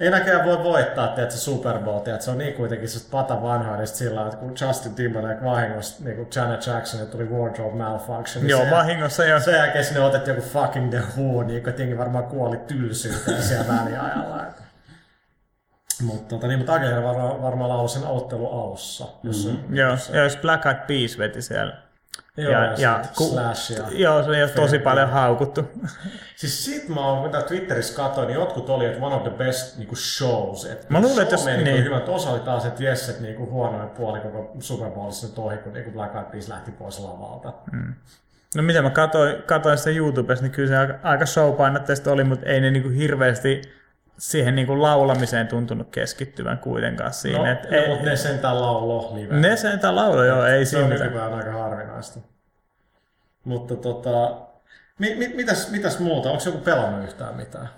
Ei näköjään voi voittaa, että se Super Bowl, tiedät, se on niin kuitenkin se pata vanhaa, niin sillä että kun Justin Timberlake vahingossa, niin kuin Janet Jackson, tuli wardrobe malfunction. niin Joo, se- vahingossa jo. Sen jälkeen sinne otettiin joku fucking The Who, niin kuin jengi varmaan kuoli tylsyyteen siellä väliajalla. että. Mutta tota, niin, mutta varmaan, varmaan lauloi sen ottelun alussa. Jos mm-hmm. Joo, jos Black Eyed Peas veti siellä. Joo, ja, ja, ku, Slash ja... Joo, se oli tosi paljon haukuttu. Siis sit mä oon, mitä Twitterissä katsoin, niin jotkut oli, että one of the best niinku shows. Et Mä luulen, että jos- niin. niin. hyvä, osa oli taas, että jes, että niinku huonoin puoli koko Super Bowlissa nyt ohi, kun niinku Black Eyed Peas lähti pois lavalta. Mm. No mitä mä katsoin, katsoin sitä YouTubesta, niin kyllä se aika, aika showpainotteista oli, mutta ei ne niinku hirveästi siihen niinku laulamiseen tuntunut keskittyvän kuitenkaan siinä. No, et, no, ei, mutta ne sentään laulo live. ne sentään laulu, joo, ei Se siinä on mitään. nykyään aika harvinaista. Mutta tota, mi, mi, mitäs, mitäs muuta? Onko joku pelannut yhtään mitään?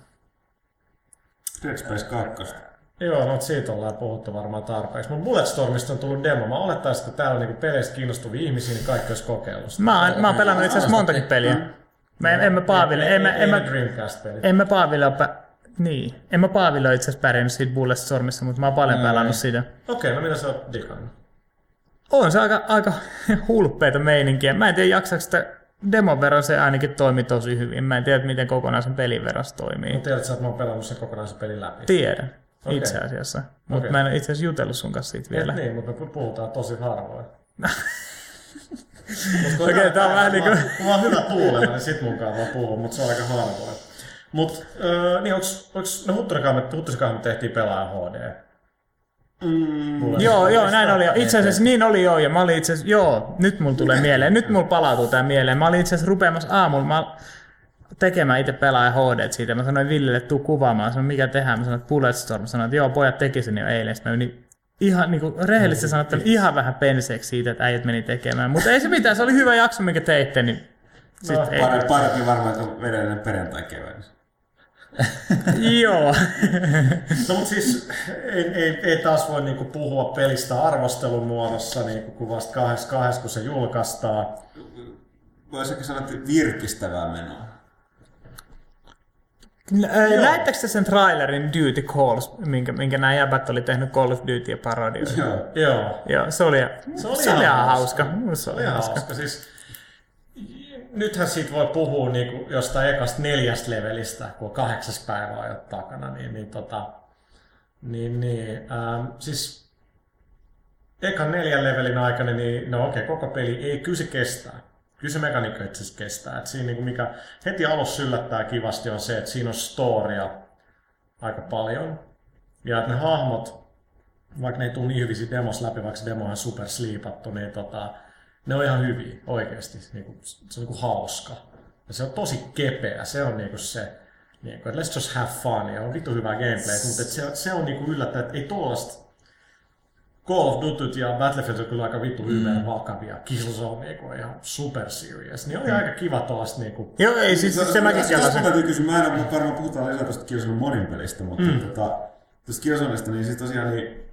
Dead Space 2. Joo, no siitä ollaan puhuttu varmaan tarpeeksi. Mutta Bulletstormista on tullut demo. Mä olettaisin, että täällä on niinku peleistä kiinnostavia ihmisiä, niin kaikki olisi kokeillut sitä. Mä, oon- mä oon pelannut itse asiassa montakin peliä. Mä en, en mä Paaville, en mä, en mä, Dreamcast-pelit. en mä Paaville ole, pä- niin, en mä Paaville ole itse asiassa pärjännyt siitä Bulletstormissa, mutta mä oon paljon pelannut sitä. Okei, no mitä sä oot digannut? On se aika, aika hulppeita meininkiä. Mä en tiedä, jaksaako sitä demon verran se ainakin toimi tosi hyvin. Mä en tiedä, miten kokonaisen pelin verran se toimii. Mä tiedät sä, että mä oon pelannut sen kokonaisen pelin läpi. Tiedän, Okei. itse asiassa. Mutta Okei. mä en itse asiassa jutellut sun kanssa siitä vielä. Et niin, mutta me puhutaan tosi harvoin. Okei, tää on vähän niinku- Kun mä oon hyvä tuulella, niin sit kanssa vaan puhuu, mutta se on aika harvoin. Mut, öö, niin onks, onks, no Hutturiskaan me tehtiin pelaaja HD. Mm, Joo, joo, näin oli. jo. Itse asiassa niin oli joo, ja mä olin itse asiassa, joo, nyt mulla tulee mieleen, nyt mulla palautuu tää mieleen. Mä olin itse asiassa rupeamassa aamulla, mä tekemään itse pelaaja HD siitä. Mä sanoin Villille, että tuu kuvaamaan. Mä sanoin, mikä tehdään? Mä sanoin, että Bulletstorm. Mä sanoin, että joo, pojat teki sen jo eilen. Sitten mä menin ihan niin kuin rehellisesti sanottuna ihan vähän penseeksi siitä, että äijät meni tekemään. Mutta ei se mitään, se oli hyvä jakso, minkä teitte, niin No, ei. Parempi, parempi varmaan, että on vedellinen perjantai kevään. Joo. No mutta siis ei, ei, ei taas voi niinku puhua pelistä arvostelun muodossa, niinku, kun vasta kahdessa, kahdessa kun se julkaistaan. Voisiko sanoa, että virkistävää menoa? Näittekö te sen trailerin Duty Calls, minkä, minkä nämä jäbät oli tehnyt Call of Duty ja parodioita? Joo. Joo, Joo, se oli, se oli, se oli ihan hauska. hauska. Se oli oli ihan hauska. hauska. Siis, nythän siitä voi puhua niinku jostain ekasta neljästä levelistä, kun on kahdeksas päivä jo takana, niin, niin, tota, niin, niin ähm, siis ekan neljän levelin aikana, niin no okei, koko peli ei, kyllä se kestää. Kyllä se mekaniikka itse asiassa kestää. Et siinä niinku mikä heti alussa yllättää kivasti on se, että siinä on storia aika paljon. Ja että ne hahmot, vaikka ne ei tule niin hyvin demossa läpi, vaikka se demo on super sliipattu, niin tota, ne on ihan hyviä oikeasti. Niinku, se on niinku hauska. Ja se on tosi kepeä. Se on niinku se, niinku, että let's just have fun. Ja on vittu hyvää gameplay, mutta et se, se on niinku yllättävää, että ei tollasta Call of Duty ja Battlefield on kyllä aika vittu mm. vakavia. Killzone niinku on ihan super serious. Niin oli aika kiva tuosta niinku... Joo, ei siis se, se mäkin Tästä kelasin. täytyy kysyä, mä en ole varmaan puhutaan lisää tuosta Killzone monin pelistä, mutta mm. tota, tuosta Killzonesta, niin siis tosiaan niin,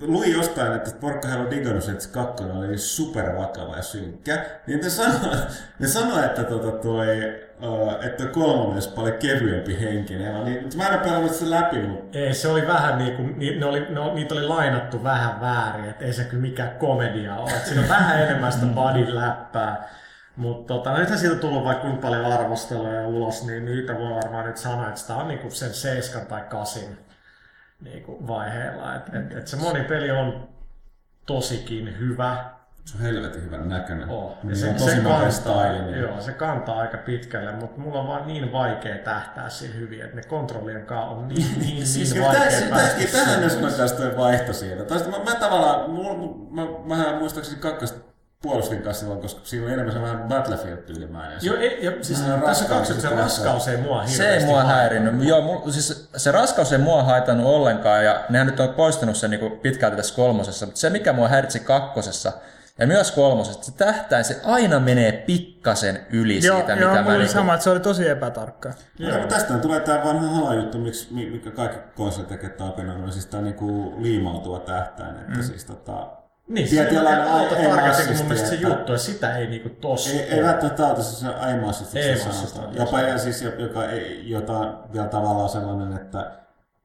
luin jostain, että porkkahella on digannut, että se kakkonen oli super vakava ja synkkä. Niin ne sanoi, ne sanoi että, tota toi, uh, että kolmonen olisi paljon kevyempi henkinen. Niin, mä en ole pelannut sitä läpi, mutta Ei, se oli vähän niinku, ni- ne oli, ne, niitä oli lainattu vähän väärin, että ei se kyllä mikään komedia ole. Siinä on vähän enemmän sitä bodyn läppää. Mutta tota, nythän siitä on tullut vaikka kuinka paljon arvosteluja ulos, niin niitä voi varmaan nyt sanoa, että sitä on niinku sen 7 tai 8 niinku vaiheella. Et, et, et se moni peli on tosikin hyvä. se on helvetin hyvän näköinen. Oh. Ja Niin se, on se, tosi nopea kantaa, style. Niin. joo, se kantaa aika pitkälle, mutta mulla on vaan niin vaikea tähtää siinä hyvin, että ne kontrollien kanssa on niin, niin, Siis niin vaikea tä- päästä tä- tähän jos mä tästä toi vaihto sitten mä, mä tavallaan, mulla, mä, mähän muistaakseni kakkosta puolustin kanssa silloin, koska siinä on enemmän se vähän Battlefield-tyylimäinen. Joo, ei, ja, siis Vähän tässä raskaus kaksi, se raskaus ei mua hirveästi Se ei mua häirinnyt. Joo, mul, siis se raskaus ei mua haitannut ollenkaan ja nehän nyt on poistanut sen niinku pitkälti tässä kolmosessa, mutta se mikä mua häiritsi kakkosessa ja myös kolmosessa, että se tähtäin se aina menee pikkasen yli Joo, siitä, joo mitä mä oli niinku... sama, että se oli tosi epätarkka. Joo. Mutta tästä tulee tämä vanha halajuttu, miksi, mi- mikä kaikki takana, on siis tämä niinku liimautuva tähtäin, että mm. siis tota... Niin, se tietynlainen on auto tarkasti mun mielestä se juttu, ja sitä ei niinku tossa Ei, ei välttämättä auta, se se sanotaan. joo. Jopa ja siis, joka, ei- jota vielä tavallaan sellainen, että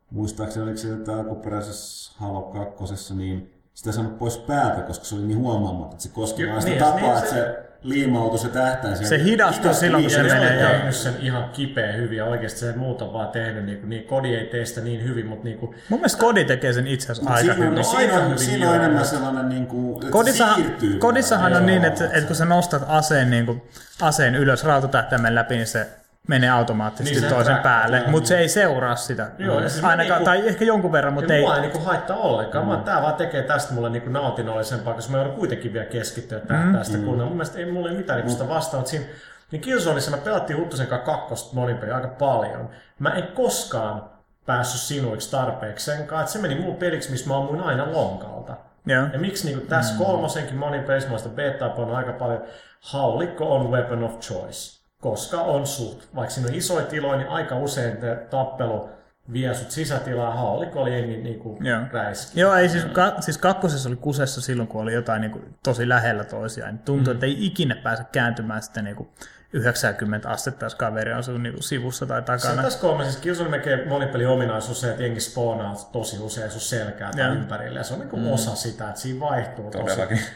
muistaakseni oliko se että alkuperäisessä Halo 2, niin sitä saanut pois päältä, koska se oli niin huomaamatta, että se koski vaan sitä niin, tapaa, niin että se- se liimautui se tähtäin. Se hidastuu silloin, kun se Ja ne menee, on joo. tehnyt sen ihan kipeä hyvin, ja oikeasti se muut on vaan tehnyt, niinku, niin kodi ei tee sitä niin hyvin, mutta niinku, Mun mielestä Kodi tekee sen itse asiassa aika siinä, hyvin. No, siinä, on, hyvin, siinä on enemmän sellainen, niin kuin, että Kodissahan, siirtyy. kodissahan on niin, että, että kun sä nostat aseen, niin kuin, aseen ylös rautatähtäimen läpi, niin se menee automaattisesti Niin, se toisen päälle, mutta se ei seuraa sitä. Joo, ja siis Ainakaan, niinku- tai ehkä jonkun verran, mutta ei. mua ei niinku haittaa ollenkaan. Mm. Tää vaan tekee tästä mulle niinku nautinnollisempaa, koska mä joudun kuitenkin vielä keskittyä tähän tästä mm. kunnolla. Mun mielestä ei mulla ei mitään niinku sitä vastaan, mutta siinä niin Killzoneissa me pelattiin Huttusen kanssa kakkosta monipeliä aika paljon. Mä en koskaan päässyt sinuiksi tarpeeksi sen kanssa, että se meni mun peliksi, missä mä ammuin aina lonkalta. Joo. Ja miksi niin tässä mm. kolmosenkin monin pelissä, mä oon sitä betaa on aika paljon, haulikko on weapon of choice. Koska on suht, vaikka siinä on isoja tiloja, niin aika usein te tappelu vie sut sisätilaa, haulikko oli jengi niinku Joo. räiski. Joo, ei siis, ka, siis kakkosessa oli kusessa silloin, kun oli jotain niin kuin, tosi lähellä toisiaan. Niin tuntui, mm. että ei ikinä pääse kääntymään sitten niin kuin 90 astetta, jos kaveri on sun niin kuin sivussa tai Se takana. tässä kolmessa Killzone melkein monipeli ominaisuus se, että jengi spoonaa tosi usein sun selkää tai Joo. ympärille. Ja se on niinku mm. osa sitä, että siinä vaihtuu tosi, Todellakin. tosi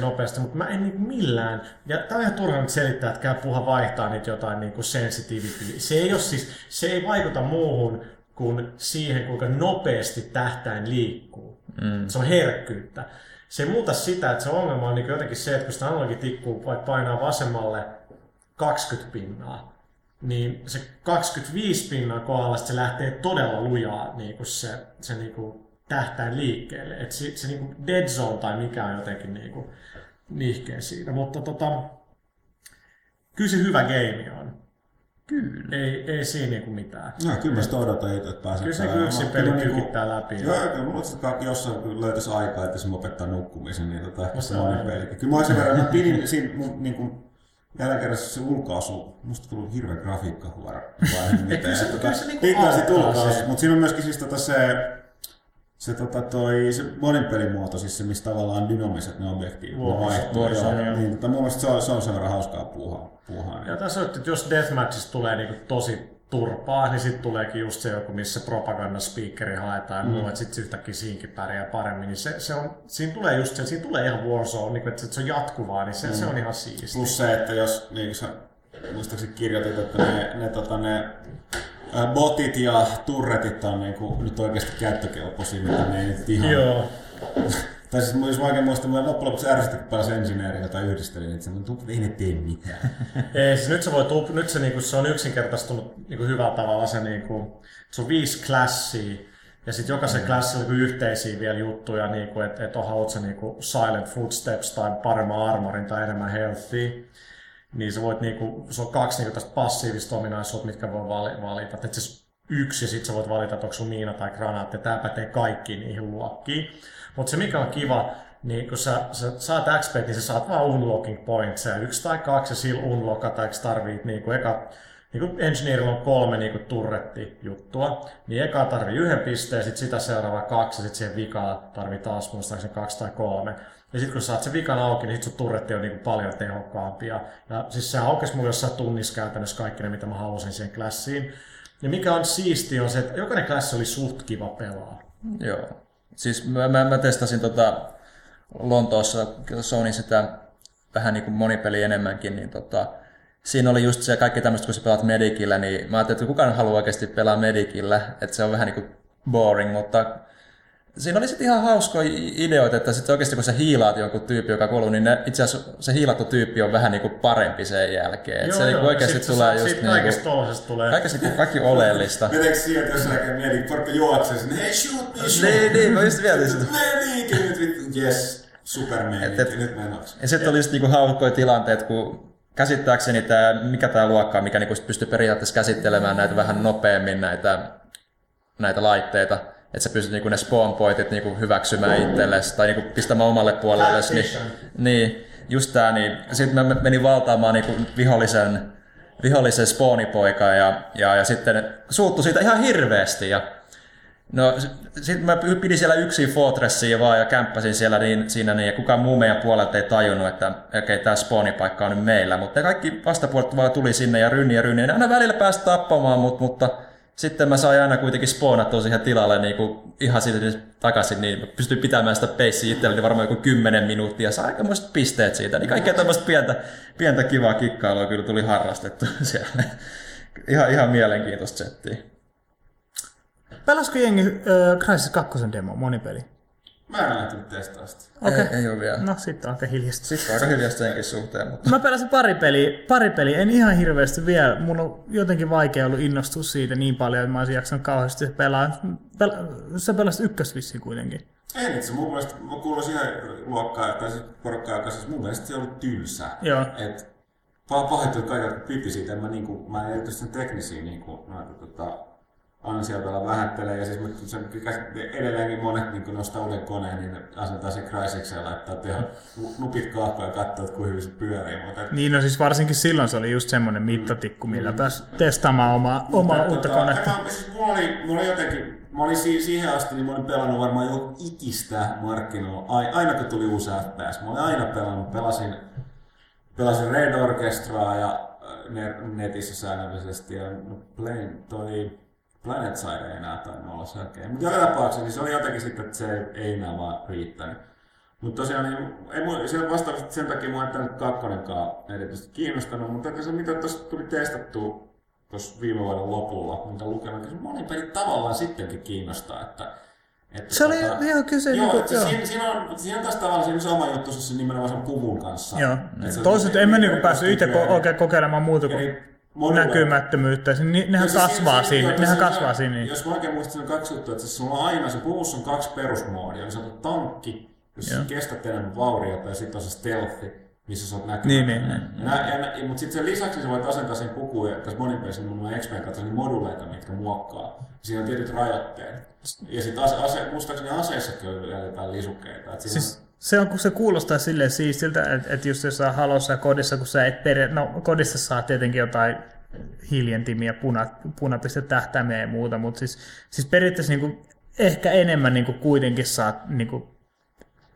nopeasti, mutta mä en niinku millään, ja tää on ihan turha nyt selittää, että käy puha vaihtaa niitä jotain niinku sensitivity. Se ei, ole siis, se ei vaikuta muuhun kuin siihen, kuinka nopeasti tähtäin liikkuu. Mm. Se on herkkyyttä. Se ei muuta sitä, että se ongelma on niinku jotenkin se, että kun sitä analogitikkuu vaikka painaa vasemmalle 20 pinnaa, niin se 25 pinnan kohdalla se lähtee todella lujaa niin kuin se, se niin kuin tähtäin liikkeelle. Et se, se niin kuin dead zone tai mikä on jotenkin niin kuin nihkeä siinä. Mutta tota, kyllä se hyvä game on. Kyllä. Ei, ei siinä niinku mitään. No, kyllä mä sitä odotan itse, että pääsen Kyllä se pelaamaan. yksin peli kyllä niinku- tykittää läpi. Joo, kyllä mulla kaikki jossain kun löytäisi aikaa, että se opettaa nukkumisen, niin tota, ehkä No se se on on aivan. peli. Kyllä mä olisin verran, mä pidin siinä mun niinku, jälleen kerran se ulkoasu, musta tuli hirveä grafiikka huora. kyllä se- kyllä se niinku se. mutta siinä on myöskin siis tota se, se, tota toi, se monin pelimuoto, siis se, missä tavallaan on dynaamiset ne objektiivit, ne vaihtuu. Joo. Niin, tota, mun mielestä se on, se on sen verran hauskaa puuhaa. puuhaa Ja tässä on, että jos Deathmatchista tulee niinku tosi turpaa, niin sitten tuleekin just se joku, missä propagandaspiikkeri haetaan ja muu, että sitten yhtäkkiä siinkin pärjää paremmin. Niin se, se on, siinä tulee just se, siinä tulee ihan Warzone, niin että se on jatkuvaa, niin se, se on ihan siistiä. Plus se, että jos, niin kuin sä muistaakseni kirjoitit, että ne, ne, tota, ne botit ja turretit on niin kuin, nyt oikeasti käyttökelpoisia, mitä ne ei nyt ihan... Joo. Tai siis jos mä oikein muistan, mä loppujen lopuksi ärsytti, kun pääsin ensinööriä tai yhdistelin, että se on, ei ne tee mitään. Ei, siis nyt se, voi tup, nyt se, niinku, se on yksinkertaistunut niinku, hyvällä tavalla se, niinku, se on viisi klassia, ja sitten jokaisen mm. klassilla on yhteisiä vielä juttuja, niinku, että et haluat sä niinku silent footsteps tai paremman armorin tai enemmän healthia. Niin sä voit niinku, se on kaksi niinku tästä passiivista ominaisuutta, mitkä voi vali- valita. Et se yksi ja sitten sä voit valita, että onko sun miina tai granaatti. Tämä pätee kaikkiin niihin luokkiin. Mutta se mikä on kiva, niin kun sä, sä saat XP, niin sä saat vaan unlocking points. Ja yksi tai kaksi ja sillä unlockata, eikö tarvii niin kuin eka niin kuin on kolme niin kuin turretti-juttua, niin eka tarvii yhden pisteen, sitten sitä seuraava kaksi, ja sitten siihen vikaan tarvii taas muistaakseni kaksi tai kolme. Ja sitten kun saat sen vikan auki, niin sit sun turretti on niin kuin paljon tehokkaampi. Ja, ja siis se aukesi mulle jossain tunnissa käytännössä kaikki ne, mitä mä halusin siihen klassiin. Ja mikä on siisti on se, että jokainen klassi oli suht kiva pelaa. Joo. Siis mä, mä, mä testasin tota Lontoossa Sony sitä vähän niin kuin monipeli enemmänkin, niin tota, siinä oli just se kaikki tämmöistä, kun sä pelaat Medikillä, niin mä ajattelin, että kukaan haluaa oikeasti pelaa Medikillä, että se on vähän niin kuin boring, mutta siinä oli sitten ihan hauskoja ideoita, että sitten oikeasti kun sä hiilaat jonkun tyyppi, joka kuuluu, niin ne, itse asiassa se hiilattu tyyppi on vähän niin kuin parempi sen jälkeen. Joo, se niinku joo, oikeasti sit tulee just just niin niin kuin, tulee. kaikessa kaikki oleellista. Meneekö siihen, että jos näkee mieli, porukka juoksee sinne, hei shoot me, shoot niin, niin, mä just mietin sitä. Medikin nyt vittu, yes, super medikin, nyt menoksi. Ja sitten oli just niinku hauskoja tilanteet, kun käsittääkseni tämä, mikä tämä luokka on, mikä niinku pystyy periaatteessa käsittelemään näitä vähän nopeammin näitä, näitä laitteita, että sä pystyt niinku ne spawn pointit niinku hyväksymään itsellesi tai niinku pistämään omalle puolelle. Niin, niin, just tää, niin sitten mä menin valtaamaan niinku vihollisen, vihollisen spawnipoika ja, ja, ja sitten suuttu siitä ihan hirveästi ja No sitten mä pidin siellä yksin Fortressia vaan ja kämppäsin siellä niin, siinä niin, ja kukaan muu meidän puolelta ei tajunnut, että okei, okay, tämä spawnipaikka on nyt meillä. Mutta kaikki vastapuolet vaan tuli sinne ja rynni ja rynni. Ja aina välillä pääsi tappamaan, mutta, mutta sitten mä sain aina kuitenkin spawnattua siihen tilalle niin kuin ihan siitä takaisin, niin mä pystyin pitämään sitä peissiä itselleni varmaan joku 10 minuuttia ja sai aikamoiset pisteet siitä. Niin kaikkea tämmöistä pientä, pientä kivaa kikkailua kyllä tuli harrastettu siellä. ihan, ihan mielenkiintoista settiä. Pelasko jengi äh, Crysis 2 demo, monipeli? Mä en lähtenyt testaa sitä. Okei. Ei, ei ole vielä. No sitten on aika hiljasta. Sitten on aika hiljasta senkin suhteen, mutta... Mä pelasin pari peliä, pari peliä, en ihan hirveästi vielä. Mun on jotenkin vaikea ollut innostua siitä niin paljon, että mä olisin jaksanut kauheasti pelaa. Pel- sä pelasit ykkösvissiin kuitenkin. Ei itse, mun mielestä mä kuulun siihen luokkaan, tai siis porukkaan, joka siis mun mielestä se oli tylsä. Joo. Et pah- pahoittelut kaikille, jotka piti siitä, en mä, niinku, mä en erityisesti sen teknisiä niinku, noita, tota, ansiotella vähättelee. Ja siis se, edelleenkin monet niin nostaa uuden koneen, niin asentaa sen Crysikseen ja laittaa teho nupit kahkoon ja katsoo, että kuinka hyvin se pyörii. Mutta, Niin, no siis varsinkin silloin se oli just semmoinen mittatikku, millä pääsi testaamaan omaa, omaa Mutta, uutta tota, konetta. Mä, siis mulla, oli, mulla oli jotenkin, mä olin si- siihen asti, niin mä olin pelannut varmaan jo ikistä markkinoilla, Ai- aina kun tuli uusi FPS. Mä olin aina pelannut, pelasin, pelasin Red Orchestraa ja äh, ne- netissä säännöllisesti ja no, Plane, toi Planet Side ei enää tainnut olla selkeä. Mutta joka tapauksessa niin se oli jotenkin sitten, että se ei enää vaan riittänyt. Mutta tosiaan, niin, ei mun, se vastaavasti sen takia mua ei tämä kakkonenkaan erityisesti kiinnostanut, mutta että se mitä tuossa tuli testattua tuossa viime vuoden lopulla, mitä lukenut, että se moni peli tavallaan sittenkin kiinnostaa, että että Se oli tota- ihan kyse. Joo, niinku- että siinä, siinä, on, siinä on taas tavallaan siinä sama juttu se nimenomaan sen puvun kanssa. Joo. Se- Toiset en mä niinku päässyt itse ko- oikein kokeilemaan muuta kuin moduleita. näkymättömyyttä. Se- ni- Nehän Ja siis kasvaa siinä- siinä. Nehän siinä- kasvaa siinä. niin. Jos mä oikein muistan, siinä on kaksi juttua, että sulla on aina, se puvussa on kaksi perusmoodia. Se on tankki, jossa Joo. kestät enemmän vauriota, ja sitten on se stealthi, missä sä oot näkymätön. Niin, niin, niin. Nä, ja, nä, mutta sitten sen lisäksi sä voit asentaa sen pukuun, ja tässä monipelissä mun on kautta niin moduleita, mitkä muokkaa. Siinä on tietyt rajoitteet. Ja sitten ase, ase, muistaakseni aseissakin on vielä jotain lisukkeita. Et siinä Siis se, on, kun se kuulostaa silleen siistiltä, että, että just jos sä halossa ja kodissa, kun sä et peria... No kodissa saa tietenkin jotain hiljentimiä, puna, punapistetähtäimiä ja muuta, mutta siis, siis periaatteessa niin ehkä enemmän niin kuitenkin saat niin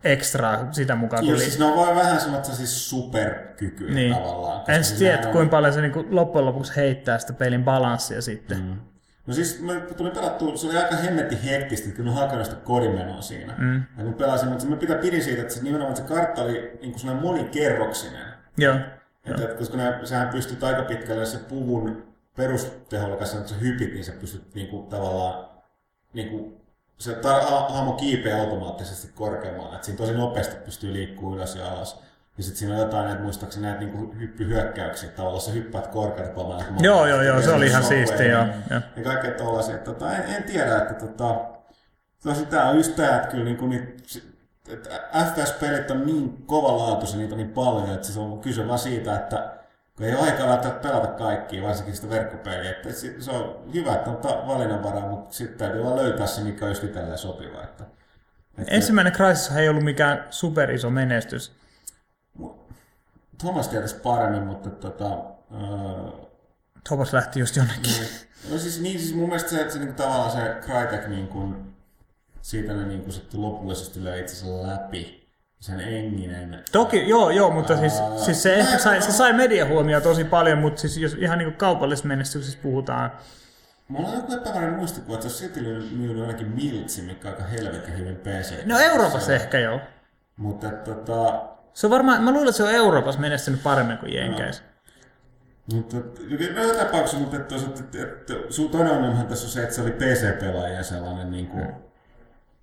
ekstraa sitä mukaan, Joo, siis ne on voi vähän semmoista siis superkykyä niin. tavallaan. En siis tiedä, on- kuinka paljon se niin loppujen lopuksi heittää sitä pelin balanssia sitten. Mm. No siis mä tulin pelattua, se oli aika hemmetti hektistä, kun on hakenut sitä kodimenoa siinä. Mm. Ja kun pelasin, mutta mä pitää pidin siitä, että se nimenomaan se kartta oli niin kuin sellainen monikerroksinen. Joo. Että, että koska ne, sähän pystyt aika pitkälle, se puvun perusteholla kanssa, että sä hypit, niin sä pystyt niin kuin, tavallaan, niin kuin, se hahmo kiipeä automaattisesti korkeammalle. Että siinä tosi nopeasti pystyy liikkuu ylös ja alas. Ja sitten siinä on jotain näitä, muistaakseni näitä niin hyppyhyökkäyksiä, tavallaan sä hyppäät korkealta paljon. Joo, joo, joo, se oli ihan siistiä, joo, joo. Ja kaikkea tollasia. Tota, en, en, tiedä, että tota, tosi tää on just tää, että kyllä niinku niitä, että FPS-pelit on niin kovalaatuisia, niitä on niin paljon, että se on kyse vaan siitä, että kun ei ole aikaa välttämättä pelata kaikkia, varsinkin sitä verkkopeliä. Että se on hyvä, että on valinnanvaraa, mutta sitten täytyy vaan löytää se, mikä on just itselleen sopiva. Että, että Ensimmäinen Crysis ei ollut mikään superiso menestys. Thomas tietäisi paremmin, mutta tota, öö, Thomas lähti just jonnekin. No siis, niin, siis mun mielestä se, että se niin tavallaan se Crytek niin kuin, siitä ne niin kuin sitten lopullisesti löi itsensä läpi. Sen Enginen. Toki, joo, joo, mutta siis, Aa. siis se, ehkä sai, se sai mediahuomioon tosi paljon, mutta siis jos ihan niin kaupallisessa menestyksessä puhutaan, Mulla on joku epävarma muistikuva, että se olisi silti myynyt ainakin Miltsi, mikä on aika helvetin hyvin PC. no Euroopassa ehkä joo. Mutta tota, Se on varmaan, mä luulen, että se on Euroopassa menestynyt paremmin kuin Jenkeissä. mutta no joka tapauksessa, mutta että, että, että, että sun toinen ongelmahan tässä on se, että se oli PC-pelaajien sellainen niin kuin,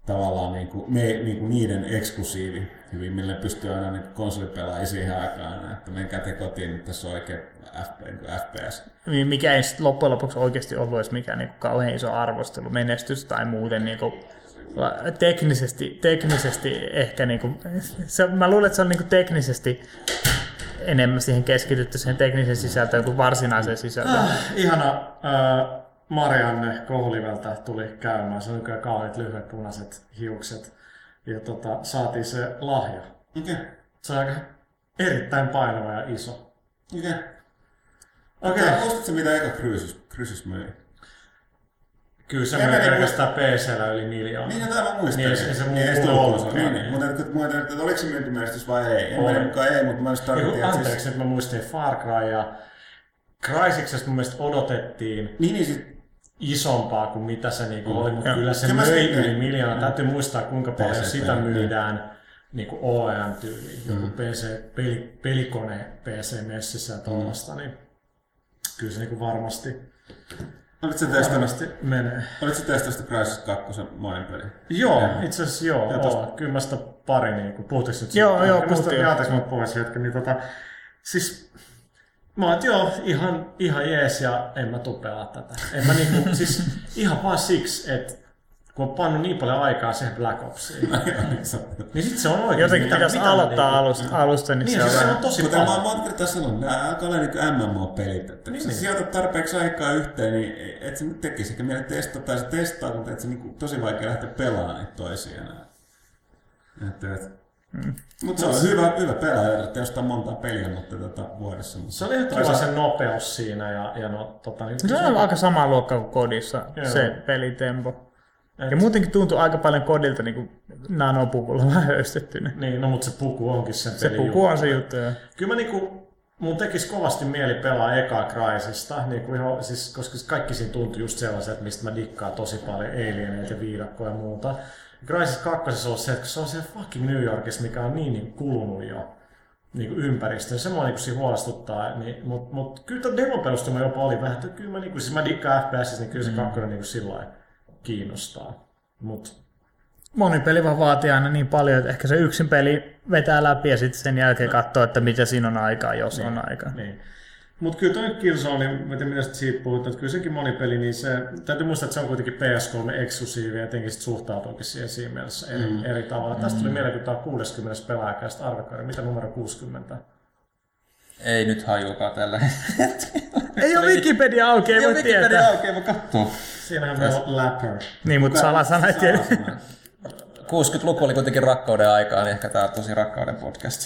tavallaan niin kuin, me, niin kuin niiden eksklusiivi hyvin, millä pystyy aina niin konsolipelaajia siihen aikaan, että menkää te kotiin, nyt tässä on oikein FP, niin kuin FPS. Mikä ei loppujen lopuksi oikeasti ollut edes mikään niin kauhean iso arvostelu, menestys tai muuten niin kuin, teknisesti, teknisesti ehkä, niin kuin, se, mä luulen, että se on niin kuin teknisesti enemmän siihen keskitytty siihen tekniseen sisältöön kuin varsinaiseen sisältöön. Ah, ihana äh, Marianne Kohulivelta tuli käymään. Se on kyllä kauheat lyhyet punaiset hiukset. Ja tota, saatiin se lahja. Okei, okay. Se on aika erittäin painava ja iso. okei. Okei. Okay. Ostatko mitä eka Cruises, Cruises myi? Kyllä se menee pelkästään PCllä yli miljoona. Niin, no tää mä muistan. Niin, se- se niin, ollut. ollenkaan. Niin, niin. Mutta että, mä ajattelin, että oliko se myyntimenestys vai ei? En mene mukaan ei, mutta mä just tarkoitin, että anteeksi, siis... nyt mä muistin Far Cry ja Crysiksesta mun mielestä odotettiin Niin, niin sit, isompaa kuin mitä se niinku Mm. oli, mutta kyllä se mä möi yli miljoona. Täytyy muistaa, kuinka paljon PC, sitä niin. myydään niinku OEM-tyyliin, joku Mm. PC, peli, pelikone PC-messissä ja tuollaista, niin kyllä se niinku varmasti, olit sä testannut, menee. olit sä testannut sitä Crysis 2 monin peli? Joo, itse asiassa joo, Ja tosta- Kyllä mä sitä pari niinku, puhuttiinko nyt Joo, siitä? joo, mä sitä- puhuttiin. Anteeksi, mä pois hetken, niin tota, siis Mä oon, että joo, ihan, ihan jees ja en mä tuu pelaa tätä. En mä niinku, siis ihan vaan siksi, että kun on pannut niin paljon aikaa siihen Black Opsiin, niin sit se on oikein. Jotenkin pitäisi aloittaa alusta, alusta, niin, Niin, se on siis se vähän... on tosi Kuten mä paljon. oon kertaa sanonut, nämä alkaa olla niin MMO-pelit, että Niin, kun sä niin. sijoitat tarpeeksi aikaa yhteen, niin et sä nyt tekisi ehkä mieleen testata, tai sä testaat, mutta et se niin tosi vaikea lähteä pelaamaan niitä toisiaan. Että, että. Mm. Mutta se on hyvä, hyvä pelaaja, että ostaa monta peliä mutta tota, vuodessa. Mutta Se oli ihan kiva se nopeus siinä ja, ja no, tota, niin, Se on aika sama luokka kuin kodissa, Joo. se pelitempo. Et- Ja muutenkin tuntuu aika paljon kodilta niin kuin nanopuvulla vähän höystettynä. Niin, no mutta se puku onkin sen Se puku on se juttu, joo. Kyllä mä niinku, mun tekisi kovasti mieli pelaa ekaa Crysista, niinku ihan, siis, koska kaikki siinä tuntui just sellaiset, mistä mä dikkaan tosi paljon Alieneita ja viidakkoja ja muuta. Crysis 2 on se, että se on siellä fucking New Yorkissa, mikä on niin, niin kulunut jo niin ympäristö, se mua niin huolestuttaa, niin, mutta mut, kyllä tämä perustuma jopa oli vähän, että kyllä mä, niin siis mä dikkaan FPS, niin kyllä se kakkonen niin sillä lailla kiinnostaa. Mut, Monipeli vaan vaatii aina niin paljon, että ehkä se yksin peli vetää läpi ja sitten sen jälkeen katsoo, että mitä siinä on aikaa, jos on aikaa. Niin. Mutta kyllä toi Killzone, niin mä tiedän mitä sit siitä puhut, että kyllä sekin monipeli, niin se, täytyy muistaa, että se on kuitenkin PS3-eksklusiivi ja jotenkin sit suhtautuukin siihen siinä mielessä eri, mm. eri tavalla. Tästä tuli mieleen, kun tämä on 60 pelaajakäistä arvekaa, mitä numero 60? Ei nyt hajuakaan tällä. Ei ole Wikipedia auki, ei, Ei voi Wikipedia tietää. auki, voi katsoa. Siinähän meillä on Lapper. Niin, mutta salasana ei tiedä. 60-luku oli kuitenkin rakkauden aikaa, niin ehkä tää on tosi rakkauden podcast.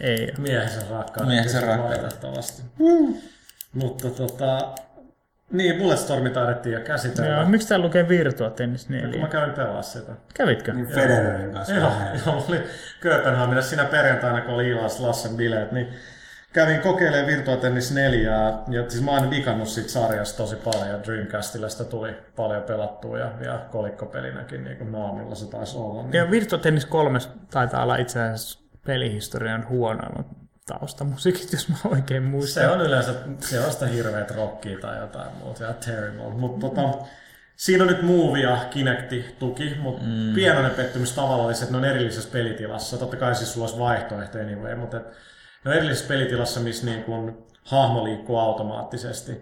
Ei. Miehisen rakkauden. Miehisen rakkauden. Valitettavasti. Mutta tota, niin, Bulletstormi taidettiin jo käsitellä. Joo, miksi täällä lukee Virtua Tennis Kun mä 4? kävin pelaa sitä. Kävitkö? niin Federerin kanssa. Joo, joo, oli Kööpenhaminassa siinä perjantaina, kun oli Ilas Lassen bileet, niin kävin kokeilemaan Virtua Tennis 4, ja siis mä oon aina digannut siitä sarjasta tosi paljon, ja Dreamcastilla sitä tuli paljon pelattua, ja, ja kolikkopelinäkin niin kuin naamilla se taisi olla. Niin. Ja Virtua Tennis 3 taitaa olla itse asiassa pelihistorian huonoimmat taustamusiikit, jos mä oikein muistan. Se on yleensä, se on sitä hirveät rockia tai jotain muuta, ja terrible. Mutta tota, siinä on nyt Move ja Kinecti tuki, mutta mm. pienoinen pettymys tavallaan oli se, että ne on erillisessä pelitilassa. Totta kai siis sulla olisi vaihtoehto anyway, mutta et, ne on erillisessä pelitilassa, missä niin kun hahmo liikkuu automaattisesti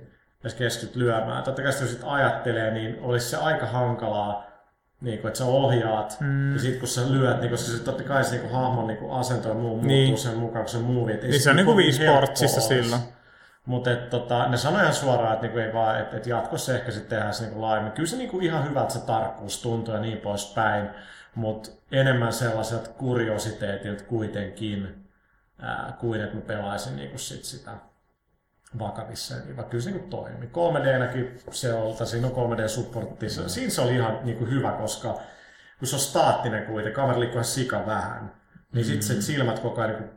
ja sä keskityt lyömään. Totta kai jos sit ajattelee, niin olisi se aika hankalaa, niin kun, että sä ohjaat, mm. ja sitten kun sä lyöt, niin koska se totta kai se niin hahmon niin asento ja muu muuttuu Niin. sen mukaan, kun se movie. Niin se on niinku Wii Sportsissa silloin. Mutta tota, ne sanoi ihan suoraan, että niinku ei vaan, et, et jatkossa ehkä sitten tehdään se niinku laajemmin. Kyllä se niinku ihan hyvältä se tarkkuus tuntuu ja niin poispäin, mutta enemmän sellaiset kuriositeetit kuitenkin, ää, kuin että mä pelaisin niinku sit sitä vakavissa, niin kyllä se niin toimi. 3D-näkin se on, siinä on 3D-supportti, siinä se oli ihan niin kuin hyvä, koska kun se on staattinen kuitenkin, kamera liikkuu ihan sika vähän, niin mm-hmm. sitten silmät koko ajan niin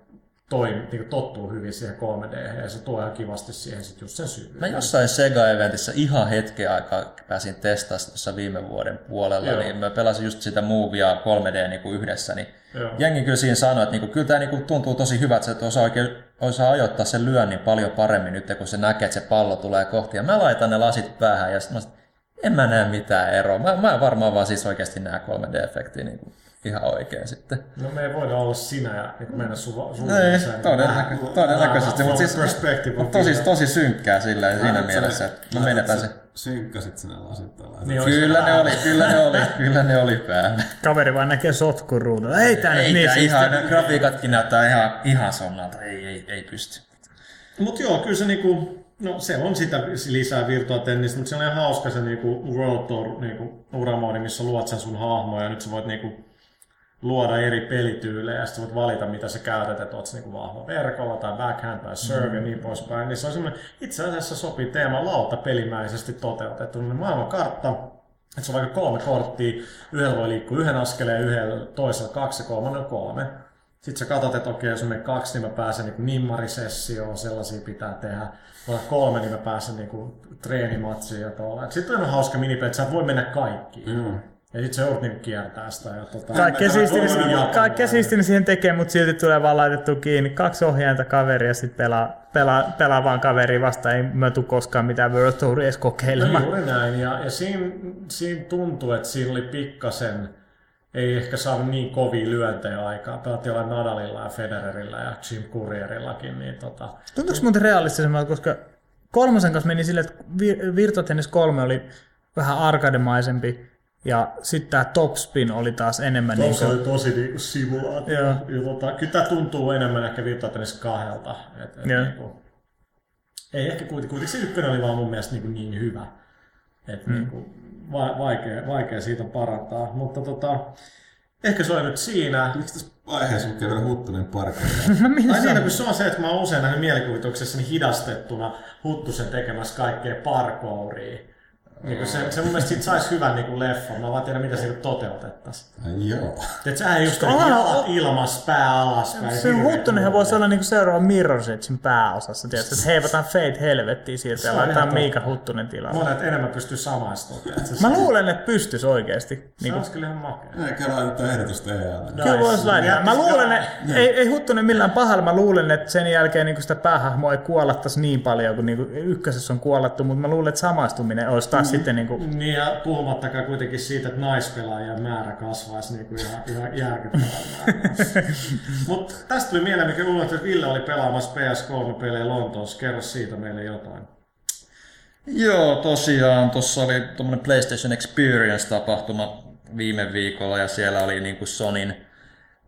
toimi, niin tottuu hyvin siihen 3D ja se tuo ihan kivasti siihen sit just sen syvyyden. Mä jossain Sega-eventissä ihan hetken aikaa pääsin testaamaan tuossa viime vuoden puolella, Joo. niin mä pelasin just sitä Movia 3D niin kuin yhdessä, niin Joo. jengi kyllä siinä sanoi, että niin kuin, kyllä tämä niin kuin tuntuu tosi hyvältä, että osaa oikein osaa ajoittaa sen lyönnin paljon paremmin nyt, kun se näkee, että se pallo tulee kohti. Ja mä laitan ne lasit päähän ja sitten mä en mä näe mitään eroa. Mä, mä varmaan vaan siis oikeasti näe 3D-efektiä niin kuin ihan oikein sitten. No me ei voida olla sinä ja mennä sun, sun Ei, todennäkö, todennäköisesti, mutta siis tosi, tosi synkkää sillä siinä mielessä, että me menetään se. Synkkäsit sinä lasit niin kyllä ne oli, kyllä ne oli, kyllä ne oli päällä. Kaveri vaan näkee sotkun ruudulla. Ei tää ei, niin ihan, ne grafiikatkin näyttää ihan, ihan sonnalta, ei, ei, ei pysty. Mut joo, kyllä se niinku, No se on sitä lisää virtuaatennistä, mutta se on ihan hauska se niinku World Tour niinku, uramoodi, missä luot sen sun hahmoja ja nyt sä voit niinku luoda eri pelityylejä ja sitten voit valita, mitä sä käytät, että oot niinku vahva verkolla tai backhand tai serve mm. ja niin poispäin. Niin se on semmoinen, itse asiassa sopii teema lauta pelimäisesti toteutettu. Niin maailmankartta, että se on vaikka kolme korttia, yhdellä voi liikkua yhden askeleen, yhdellä toisella kaksi ja kolmannen kolme. Sitten sä katsot, että okei, jos on kaksi, niin mä pääsen niin nimmarisessioon, sellaisia pitää tehdä. Voi kolme, niin mä pääsen niin treenimatsiin ja tuolla. Sitten on hauska minipeli, että sä voi mennä kaikkiin. Mm. Ja sitten se joudut niinku kiertää sitä. Ja tota, kaikkea siistiä siistiä siihen tekee, mutta silti tulee vaan laitettu kiinni. Kaksi ohjainta kaveria sitten pelaa, pelaa, pelaa vaan kaveri vasta. Ei mä tule koskaan mitään World Touria edes kokeilemaan. No juuri näin. Ja, ja siinä, siinä tuntuu, että siinä oli pikkasen ei ehkä saanut niin kovia lyöntejä aikaa. Pelattiin jollain Nadalilla ja Federerillä ja Jim Courierillakin. Niin tota... Tuntuuko muuten realistisemmalta, koska kolmosen kanssa meni silleen, että Virtua Tennis 3 oli vähän arkademaisempi ja sitten tämä topspin oli taas enemmän... Tuossa niin kuin... oli tosi niin kuin simulaatio. Ja tota, kyllä tämä tuntuu enemmän ehkä Virtua Tennis kahdelta. Et, et niin kuin, ei ehkä kuitenkin, kuitenkin se ykkönen oli vaan mun mielestä niin, niin hyvä. Et, mm. niin kuin, vaikea, vaikea siitä parantaa. Mutta tota, ehkä se oli nyt siinä. Miksi tässä vaiheessa on kerran Huttunen parkki? no, Ai niin, no, kun se on se, että mä oon usein nähnyt mielikuvituksessani hidastettuna Huttusen tekemässä kaikkea parkouria. Niin se, se mun mielestä saisi hyvän niin leffon. Mä vaan tiedä, mitä siitä toteutettaisiin. Joo. Et sehän just on jalat ilmas, pää alas. Se Huttunenhan voisi olla niin seuraava Mirror's Edgein pääosassa. Tiedätkö, että heivataan Fate helvettiin sieltä ja laitetaan Miika Huttunen tilalle. Monet enemmän pystyy samaistumaan. Mä luulen, että pystyisi oikeasti. Se niin olisi kyllä ihan makea. Eikä laittaa ehdotusta EAlle. Kyllä voisi laittaa. Mä luulen, että ei, ei Huttunen millään pahalla. Mä luulen, että sen jälkeen niin sitä päähahmoa ei kuollattaisi niin paljon kuin, niin kuin ykkösessä on kuollattu, mutta mä luulen, että samaistuminen olisi taas sitten niin kuin... Niin ja puhumattakaan kuitenkin siitä, että naispelaajien määrä kasvaisi niin kuin ihan, ihan järkyttävän Mutta tästä tuli mieleen, mikä luulen, että Ville oli pelaamassa PS3-pelejä Lontoossa. Kerro siitä meille jotain. Joo, tosiaan tuossa oli tuommoinen PlayStation Experience-tapahtuma viime viikolla ja siellä oli niin kuin Sonin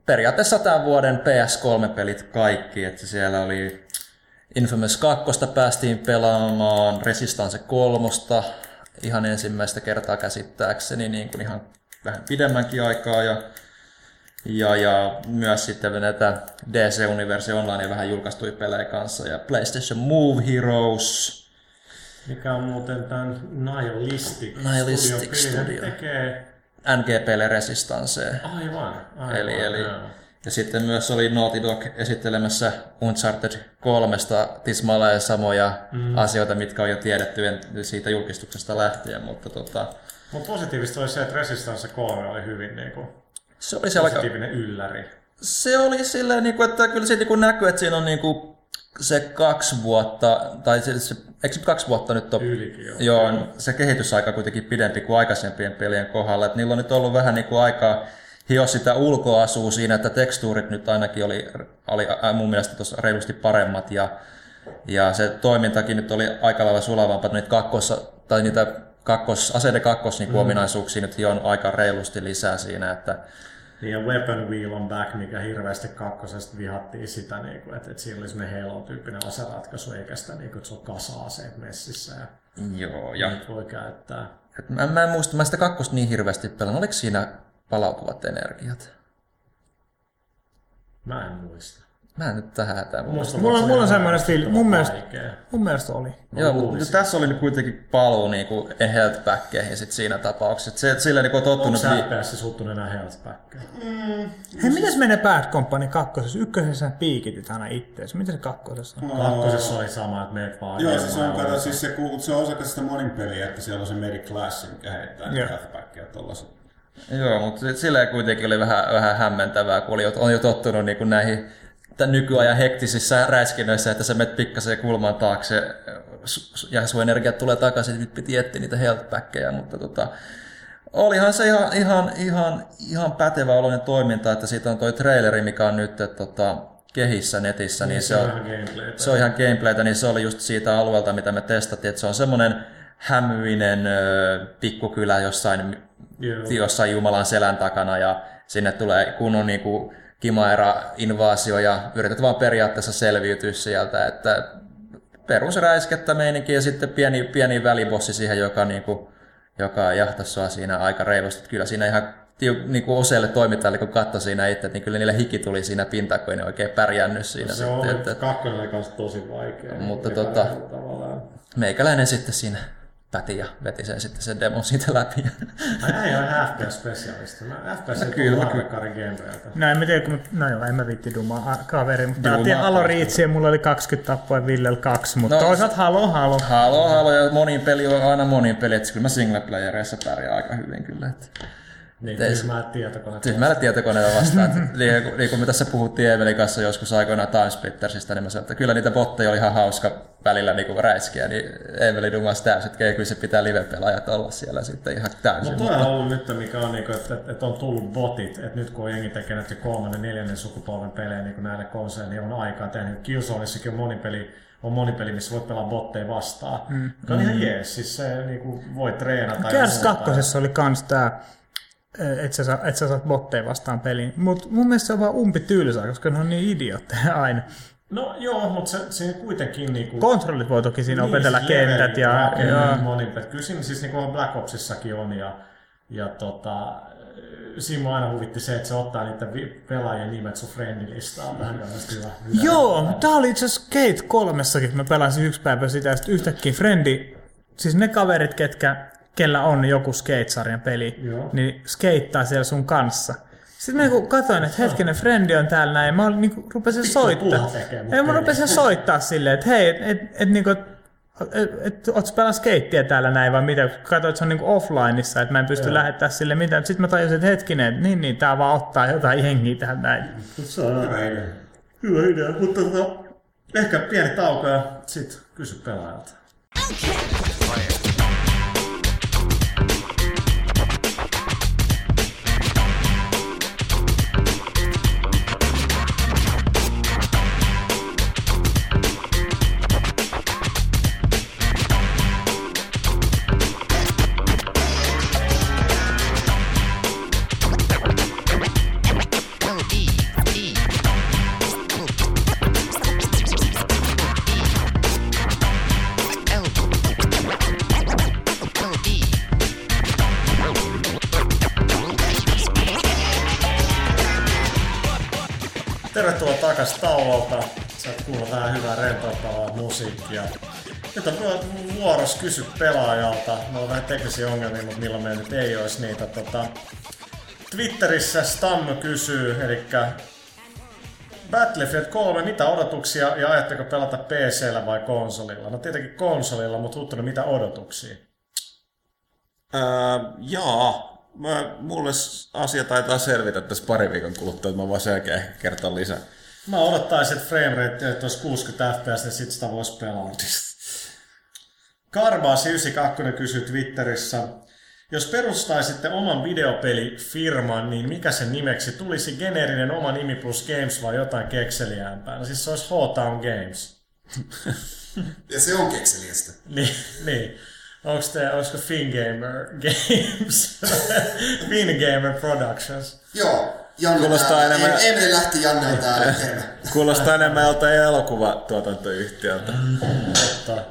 periaatteessa tämän vuoden PS3-pelit kaikki, että siellä oli Infamous 2 päästiin pelaamaan, Resistance 3, ihan ensimmäistä kertaa käsittääkseni niin kuin ihan vähän pidemmänkin aikaa ja, ja, ja myös sitten näitä DC Universe Online vähän julkaistui pelejä kanssa ja PlayStation Move Heroes. Mikä on muuten tämän Nihilistic, Nihilistic Studio. Studio. tekee NGPlle Resistance. Aivan, aivan. Eli, eli ja sitten myös oli Naughty Dog esittelemässä Uncharted 3 tismalleen samoja mm. asioita, mitkä on jo tiedetty siitä julkistuksesta lähtien, mutta tota... Mutta positiivista oli se, että Resistance 3 oli hyvin niin kuin se oli positiivinen aika... ylläri. Se oli silleen, niin kuin, että kyllä siitä niin näkyy, että siinä on niin kuin se kaksi vuotta, tai se, se eikö se kaksi vuotta nyt ole? Ylikin, joo. joo. se kehitysaika kuitenkin pidempi kuin aikaisempien pelien kohdalla. Että niillä on nyt ollut vähän niin kuin aikaa hio sitä ulkoasua siinä, että tekstuurit nyt ainakin oli, oli mun mielestä tuossa reilusti paremmat ja, ja se toimintakin nyt oli aika lailla sulavampaa, niitä kakkos, tai niitä kakkos, aseiden kakkos niin mm. ominaisuuksia nyt on aika reilusti lisää siinä, että Niin ja Weapon Wheel on Back, mikä hirveästi kakkosesta vihattiin sitä, niin kuin, että, että siinä oli semmoinen Halo-tyyppinen aseratkaisu, eikä sitä, niin kuin, että se on kasa-aseet messissä ja Joo, ja niitä voi käyttää. et mä, mä en muista, mä sitä kakkosta niin hirveästi pelannut. Oliko siinä palautuvat energiat? Mä en muista. Mä en nyt tähän hätään muista. Mulla on- mulla on semmoinen fiilis- mun mielestä-. Mun mielestä oli. Joo, mutta tässä oli kuitenkin paluu niinku health backkeihin sit siinä tapauksessa. Se, sillä niinku on Onko tottunut... se Vi- FPS suuttunut enää health backkeen? Hei, mitäs menee Bad Company kakkosessa? Ykkösessä piikitit aina ittees. Mitä se kakkosessa on? Kakkosessa oli sama, että meet vaan Joo, siis on, ilmaan kato, ja- siis se, se on osa sitä monin peliä, että siellä on se Medic Class, mikä heittää Joo. niitä healthbackia tollaset. Joo, mutta silleen kuitenkin oli vähän, vähän hämmentävää, kun oli, on jo tottunut niin kuin näihin tämän nykyajan hektisissä räiskinnöissä, että sä menet pikkasen kulman taakse ja sun energiat tulee takaisin, nyt piti etsiä niitä healthbackkejä, mutta tota, olihan se ihan, ihan, ihan, ihan pätevä oloinen toiminta, että siitä on toi traileri, mikä on nyt tota, kehissä netissä, niin, se on, ihan gameplaytä. se on ihan gameplaytä, niin se oli just siitä alueelta, mitä me testattiin, että se on semmoinen hämyinen pikkukylä jossain. Jossain Jumalan selän takana ja sinne tulee kunnon niin kuin Kimaera-invaasio ja yrität vaan periaatteessa selviytyä sieltä, että perusräiskettä meininki ja sitten pieni, pieni välibossi siihen, joka, niin kuin, joka jahtasi sua siinä aika reilusti. Kyllä siinä ihan niin kuin useille toimittajille, kun katsoi siinä itse, niin kyllä niille hiki tuli siinä pintaan, kun ei ne oikein pärjännyt siinä. Se on, sitten, että että, kakkonen oli kanssa tosi vaikea. Mutta tota- meikäläinen sitten siinä päti ja veti sen sitten sen demon siitä läpi. Ai ei ole FPS-spesialisti. Mä FPS ei Kyllä, genreiltä. No en mä tiedä, kun... No joo, en mä vitti dumaa kaveri. Mutta Halo taas. Reachia, mulla oli 20 tappua ja Villel 2. Mutta No, toisaalta Halo, Halo. Halo, halo ja monin peli on aina monin peli, että kyllä mä singleplayereissa pärjään aika hyvin kyllä. Että Niin, Teis- tyhmää tietokoneet. tyhmällä tietokoneella vastaan. Että, niin, kun- niin kuin me tässä puhuttiin Evelin kanssa joskus aikoinaan Timesplittersistä, niin mä sanoin, että kyllä niitä botteja oli ihan hauska välillä niin kuin räiskiä, niin Eveli dumas täysin, että kyllä se pitää live-pelaajat olla siellä sitten ihan täysin. Mutta toi on ollut nyt, mikä on, niinku, että, että on tullut botit, että nyt kun on jengi tekee näitä kolmannen, neljännen sukupolven pelejä niin näille konsoleille, niin on aikaa tehnyt. Killzoneissakin on monipeli, on monipeli, missä voit pelaa botteja vastaan. Mm. Joka on ihan jees, siis se niinku, voi treenata. Gears muuta. 2 oli kans tää, että sä, et sä saat botteja vastaan peliin. Mutta mun mielestä se on vaan umpi tylsää, koska ne on niin idiootteja aina. No joo, mutta se, siinä kuitenkin niinku... Kontrollit voi toki siinä opetella siis kentät ja... rakennut ja monin- Kyllä siinä siis niin kuin Black Opsissakin on ja, ja tota, siinä aina huvitti se, että se ottaa vi- pelaajien nimet sun friendilistaan. Joo, tää oli itse asiassa Skate kolmessakin, kun mä pelasin yksi päivä sitä, ja sitten yhtäkkiä Frendi, siis ne kaverit, ketkä, kellä on joku Skate-sarjan peli, Joo. niin skeittaa siellä sun kanssa. Sitten mä niinku katsoin, että hetkinen, Frendi on täällä näin, ja mä niinku, rupesin soittaa. Ja mä rupesin soittaa silleen, että hei, et, et, et, niinku, et, ootko pelaa skeittiä täällä näin vai mitä? Katsoin, että se on niinku offlineissa, että mä en pysty Joo. lähettää sille mitään. Sitten mä tajusin, että hetkinen, että niin, niin, tää vaan ottaa jotain jengiä tähän näin. Se on Hyvä idea. hyvä idea, mutta tota, ehkä pieni tauko ja sit kysy pelaajalta. Tervetuloa musiikkia. Nyt on vu- vuoros kysy pelaajalta. Meillä on vähän teknisiä ongelmia, mutta milloin meillä nyt ei olisi niitä. Tota, Twitterissä Stamm kysyy, eli Battlefield 3, mitä odotuksia ja ajatteko pelata PCllä vai konsolilla? No tietenkin konsolilla, mutta Huttunen, mitä odotuksia? Öö, jaa, mä, mulle asia taitaa selvitä tässä pari viikon kuluttua, että mä voin ehkä kertoa lisää. Mä odottaisin, että framerate että olisi 60 fps, niin sit sitä voisi pelata. Karbaasi92 kysyy Twitterissä, jos perustaisitte oman videopelifirman, niin mikä sen nimeksi tulisi geneerinen oma nimi plus Games vai jotain kekseliäämpää? No siis se olisi H-Town Games. Ja se on kekseliästä. Niin, niin. Onko te, onko Fingamer Games? Fingamer Productions. Joo, Janne Kuulostaa täällä. enemmän- Em- Emeli lähti Jannelta täällä. Kuulostaa enemmän joltain elokuvatuotantoyhtiöltä. Totta.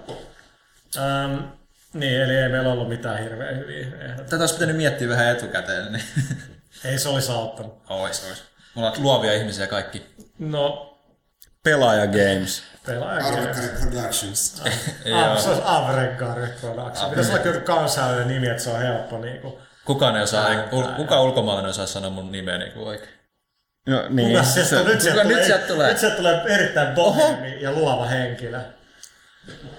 Ähm, niin, eli ei meillä ollut mitään hirveän hyviä ehdotuksia. Tätä olisi pitänyt miettiä vähän etukäteen, niin Ei se olisi auttanut. ois, ois. Mulla on luovia ihmisiä kaikki. No, Pelaaja Games. pelaaja. Arvekkari Productions. Ah, se olisi Avregard Production. Pitäisi olla joku kansainvälinen nimi, että se on helppo niinku. Kukaan ei osaa, ul, kuka ulkomaalainen osaa sanoa mun nimeä niin kuin oikein. No niin. Kuka nyt, sieltä kuka nyt tulee, sieltä tulee? nyt sieltä tulee erittäin bohemi ja luova henkilö.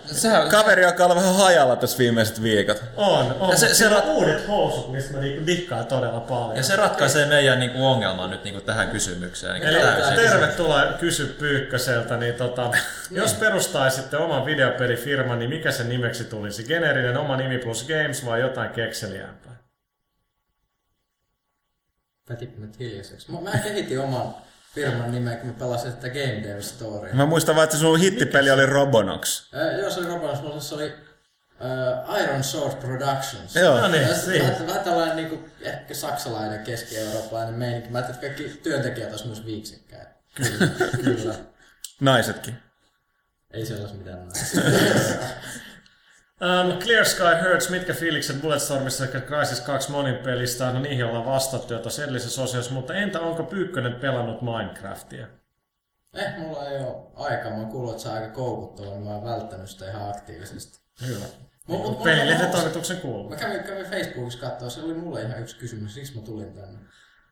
Sehän, Kaveri, joka on vähän hajalla tässä viimeiset viikot. On, on. Ja se- Se, se se on rat- uudet housut, mistä mä niinku dikkaan todella paljon. ja se ratkaisee meidän niin kuin ongelman nyt niin kuin tähän kysymykseen. Niin Eli täysin. tervetuloa Kysy Pyykköseltä, niin tota, jos perustaisitte oman videopelifirman, niin mikä sen nimeksi tulisi? Geneerinen oma nimi plus games vai jotain kekseliämpää? Mä tippin nyt hiljaiseksi. Mä, mä kehitin oman firman nimen, kun mä pelasin sitä Game Dev Storya. Mä muistan vaan, että sun hittipeli oli Robonox. Äh, joo, se oli Robans, mutta se oli äh, Iron Sword Productions. Joo. No niin, Ja se- siinä. vähän, vähän tällainen niin kuin, ehkä saksalainen, keski-eurooppalainen meininki. Mä ajattelin, että kaikki työntekijät olisivat myös viiksekkäitä. Kyllä, kyllä. Naisetkin. Ei se olisi mitään näin. Um, Clear Sky Hurts, mitkä fiilikset Bulletstormissa sekä Crysis 2 monin pelistä? No niihin ollaan vastattu jo tuossa edellisessä osiossa, mutta entä onko Pyykkönen pelannut Minecraftia? Eh, mulla ei ole aikaa. Mä kuullut, että se on aika koukuttava, niin mä oon välttänyt sitä ihan aktiivisesti. Hyvä. Mut- mut- Pelilehden toimituksen kuuluu. Mä kävin, kävin Facebookissa katsoa, se oli mulle ihan yksi kysymys, siksi mä tulin tänne.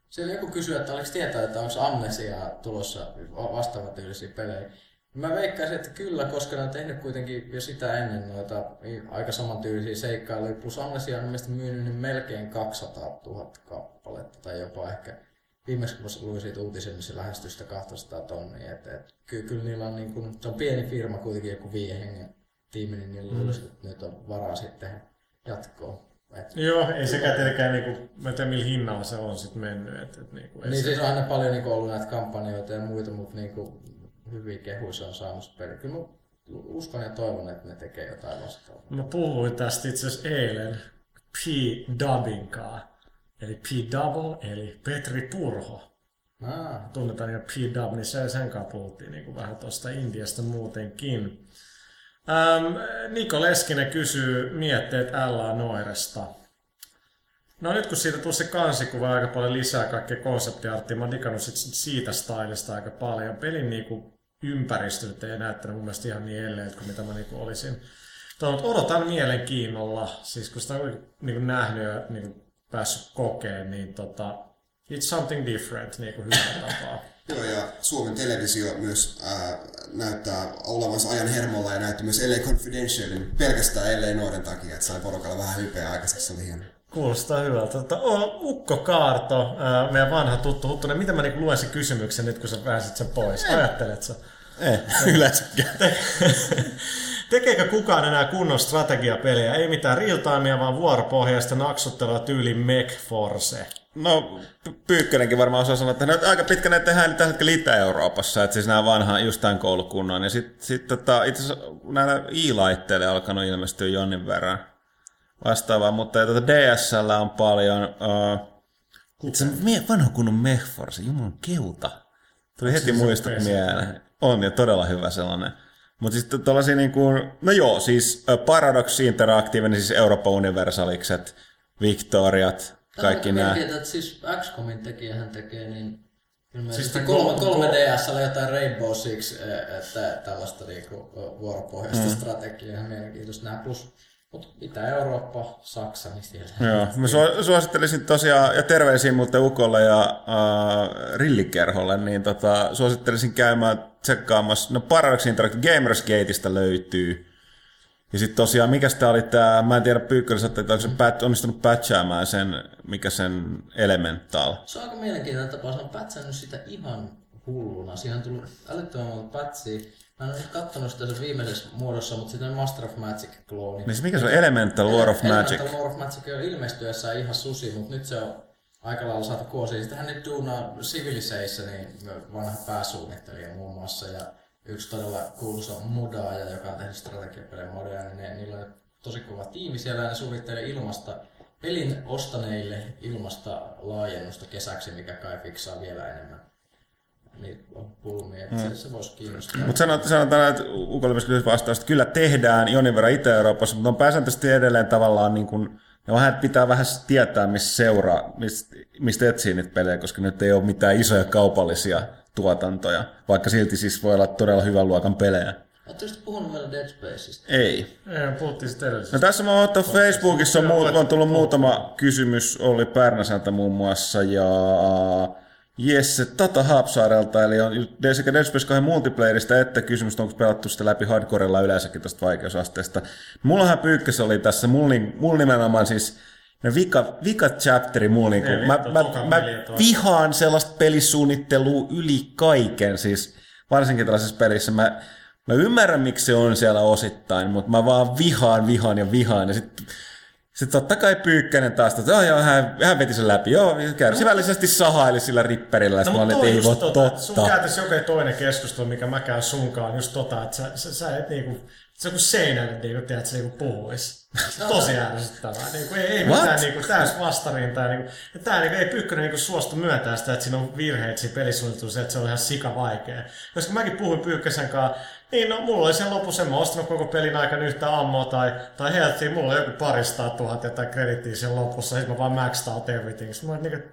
Siellä joku kysyi, että oliko tietää, että onko Amnesia tulossa va- vastaavan tyylisiä pelejä. Mä veikkaisin, että kyllä, koska ne on tehnyt kuitenkin jo sitä ennen noita i- aika samantyylisiä seikkailuja. Plus Amnesia on mielestäni myynyt nyt melkein 200 000 kappaletta tai jopa ehkä viimeksi kun luin siitä uutisen, niin se lähestyi sitä 200 tonnia. Et, et, kyllä, kyllä niillä on, niin kun, se on pieni firma kuitenkin, joku viiden hengen tiimi, niin niillä luulisi, että nyt on varaa sitten jatkoa. Et, Joo, ei sekään tietenkään, niinku, mä en tiedä millä hinnalla se on sitten mennyt. Et, et, niinku, Niin se- siis on aina paljon niin ollut näitä kampanjoita ja muita, mutta niin kuin, hyviä kehuja on saanut peli. Kyllä mä uskon ja toivon, että ne tekee jotain vastaavaa. Mä puhuin tästä itse asiassa eilen P-Dubbinkaan. Eli P-Double, eli Petri Purho. Ah, Tunnetaan jo P-Dub, niin se, sen kanssa puhuttiin niin kuin vähän tuosta Indiasta muutenkin. Ähm, Niko Leskinen kysyy mietteet Ella Noiresta. No nyt kun siitä tuli se kansikuva aika paljon lisää kaikkea konseptiarttia, mä oon digannut siitä stylista aika paljon. Pelin niinku ympäristö nyt ei näyttänyt mun mielestä ihan niin elleiltä kuin mitä mä niinku olisin. Tuota, odotan mielenkiinnolla, siis kun sitä on niinku nähnyt ja niinku päässyt kokeen, niin tota, it's something different niinku hyvällä tapaa. Joo, ja Suomen televisio myös ää, näyttää olevansa ajan hermolla ja näytti myös LA Confidentialin pelkästään LA Nuoren takia, että sai porukalla vähän hypeä aikaiseksi, se oli hieno. Kuulostaa hyvältä. Tota, o, Ukko Kaarto, ää, meidän vanha tuttu Huttunen, miten mä niinku luen sen kysymyksen nyt, kun sä pääsit sen pois? Ajattelet sä? Ei, yleensäkään. Tekeekö kukaan enää kunnon strategiapelejä? Ei mitään real-timea, vaan vuoropohjaista naksuttelua tyyli MechForce. No, Pyykkönenkin varmaan osaa sanoa, että ne aika pitkä ne tehdään tällä hetkellä Itä-Euroopassa, että siis nämä vanha just tämän koulukunnan. Ja sitten sit, tota, itse asiassa näillä i-laitteille on alkanut ilmestyä jonnin verran vastaavaa, mutta ja, tota DSL on paljon. Uh, itse asiassa mie- vanha kunnon Mechforce, jumalan keuta. Tuli heti muistot mieleen. On ja todella hyvä sellainen. Mutta sitten tuollaisia niin kuin, no joo, siis ö, Paradox Interactive, niin siis Eurooppa Universalikset, Victoriat, kaikki nämä. Mielenkiintoista, että siis XCOMin tekijähän tekee niin Siis siis kolme, kolme oli jotain Rainbow Six, että tällaista niinku vuoropohjaista Mm. strategiaa, ihan mielenkiintoista nähdä. Plus, mutta Itä-Eurooppa, Saksa, niin siellä. Joo, mä su- suosittelisin tosiaan, ja terveisiä muuten Ukolle ja äh, Rillikerholle, niin tota, suosittelisin käymään tsekkaamassa, no Paradox Interactive Gamersgateista löytyy. Ja sitten tosiaan, mikä sitä oli tämä, mä en tiedä Pyykkönen, että onko se pat, onnistunut patchaamaan sen, mikä sen Elemental. Se on aika mielenkiintoinen tapa. Se on pätsännyt sitä ihan hulluna. Siinä on tullut älyttömän monta pätsiä. Mä en ole kattonut sitä sen viimeisessä muodossa, mutta sitten on Master of Magic klooni. Niin se mikä se on Elemental War of Magic? Elemental War of Magic on ilmestyessään ihan susi, mutta nyt se on aika lailla saatu kuosia. Sitähän nyt duunaa Civilizationin vanha pääsuunnittelija muun muassa. Ja yksi todella kuuluisa modaaja, joka on tehnyt strategiapelejä modeja, niin ne, niillä on tosi kova tiimi siellä ja ne suunnittelee ilmasta pelin ostaneille ilmasta laajennusta kesäksi, mikä kai fiksaa vielä enemmän niitä pulmia, että se, se voisi kiinnostaa. Mutta sanotaan, sanotaan, että myös vastaus, että kyllä tehdään jonin verran Itä-Euroopassa, mutta on pääsääntöisesti edelleen tavallaan niin kuin, ja vähän pitää vähän tietää, missä seuraa, mistä, mistä etsii niitä pelejä, koska nyt ei ole mitään isoja kaupallisia tuotantoja, vaikka silti siis voi olla todella hyvän luokan pelejä. Oletteko sitten puhunut vielä Dead Spaceista? Ei. Ei, puhuttiin sitten edellisessä. No tässä mä oon ottanut Facebookissa, on, muut, on tullut muutama kysymys, oli Pärnäseltä muun muassa, ja Jesse Tata Haapsaarelta, eli on sekä Dead Space 2 multiplayerista että kysymys, onko pelattu sitä läpi hardcorella yleensäkin tästä vaikeusasteesta. Mullahan pyykkäs oli tässä, mulla, mulla nimenomaan siis No vika, vika chapteri mulla niinku, mä, mä, mä tuo. vihaan sellaista pelisuunnittelua yli kaiken, siis varsinkin tällaisessa pelissä. Mä, mä ymmärrän, miksi se on siellä osittain, mutta mä vaan vihaan, vihaan ja vihaan. Ja sitten sit totta kai Pyykkänen taas, että oh, joo, hän, hän veti sen läpi. Joo, kärsivällisesti sahaili sillä ripperillä. No, No, mutta ei voi tota, sun totta. käytössä jokin toinen keskustelu, mikä mä käyn sunkaan, just tota, että sä, sä, sä et niinku, se on kuin seinälle niinku, tiedät, se niinku puhuis. Tosi ärsyttävää. Niinku, ei, ei What? mitään niinku, täys vastarintaa. Niinku, ja tää niinku, ei Pyykkönen niinku suostu myöntää sitä, että siinä on virheitä siinä pelisuunnittelussa, että se on ihan sika vaikea. Koska mäkin puhuin Pyykkösen kanssa, niin no, mulla oli sen lopussa, en mä ostanut koko pelin aikana yhtä ammoa tai, tai healthia, mulla oli joku parista tuhat jotain kredittiä sen lopussa, sitten mä vaan maxed out everything. Sitten mä olin niinku,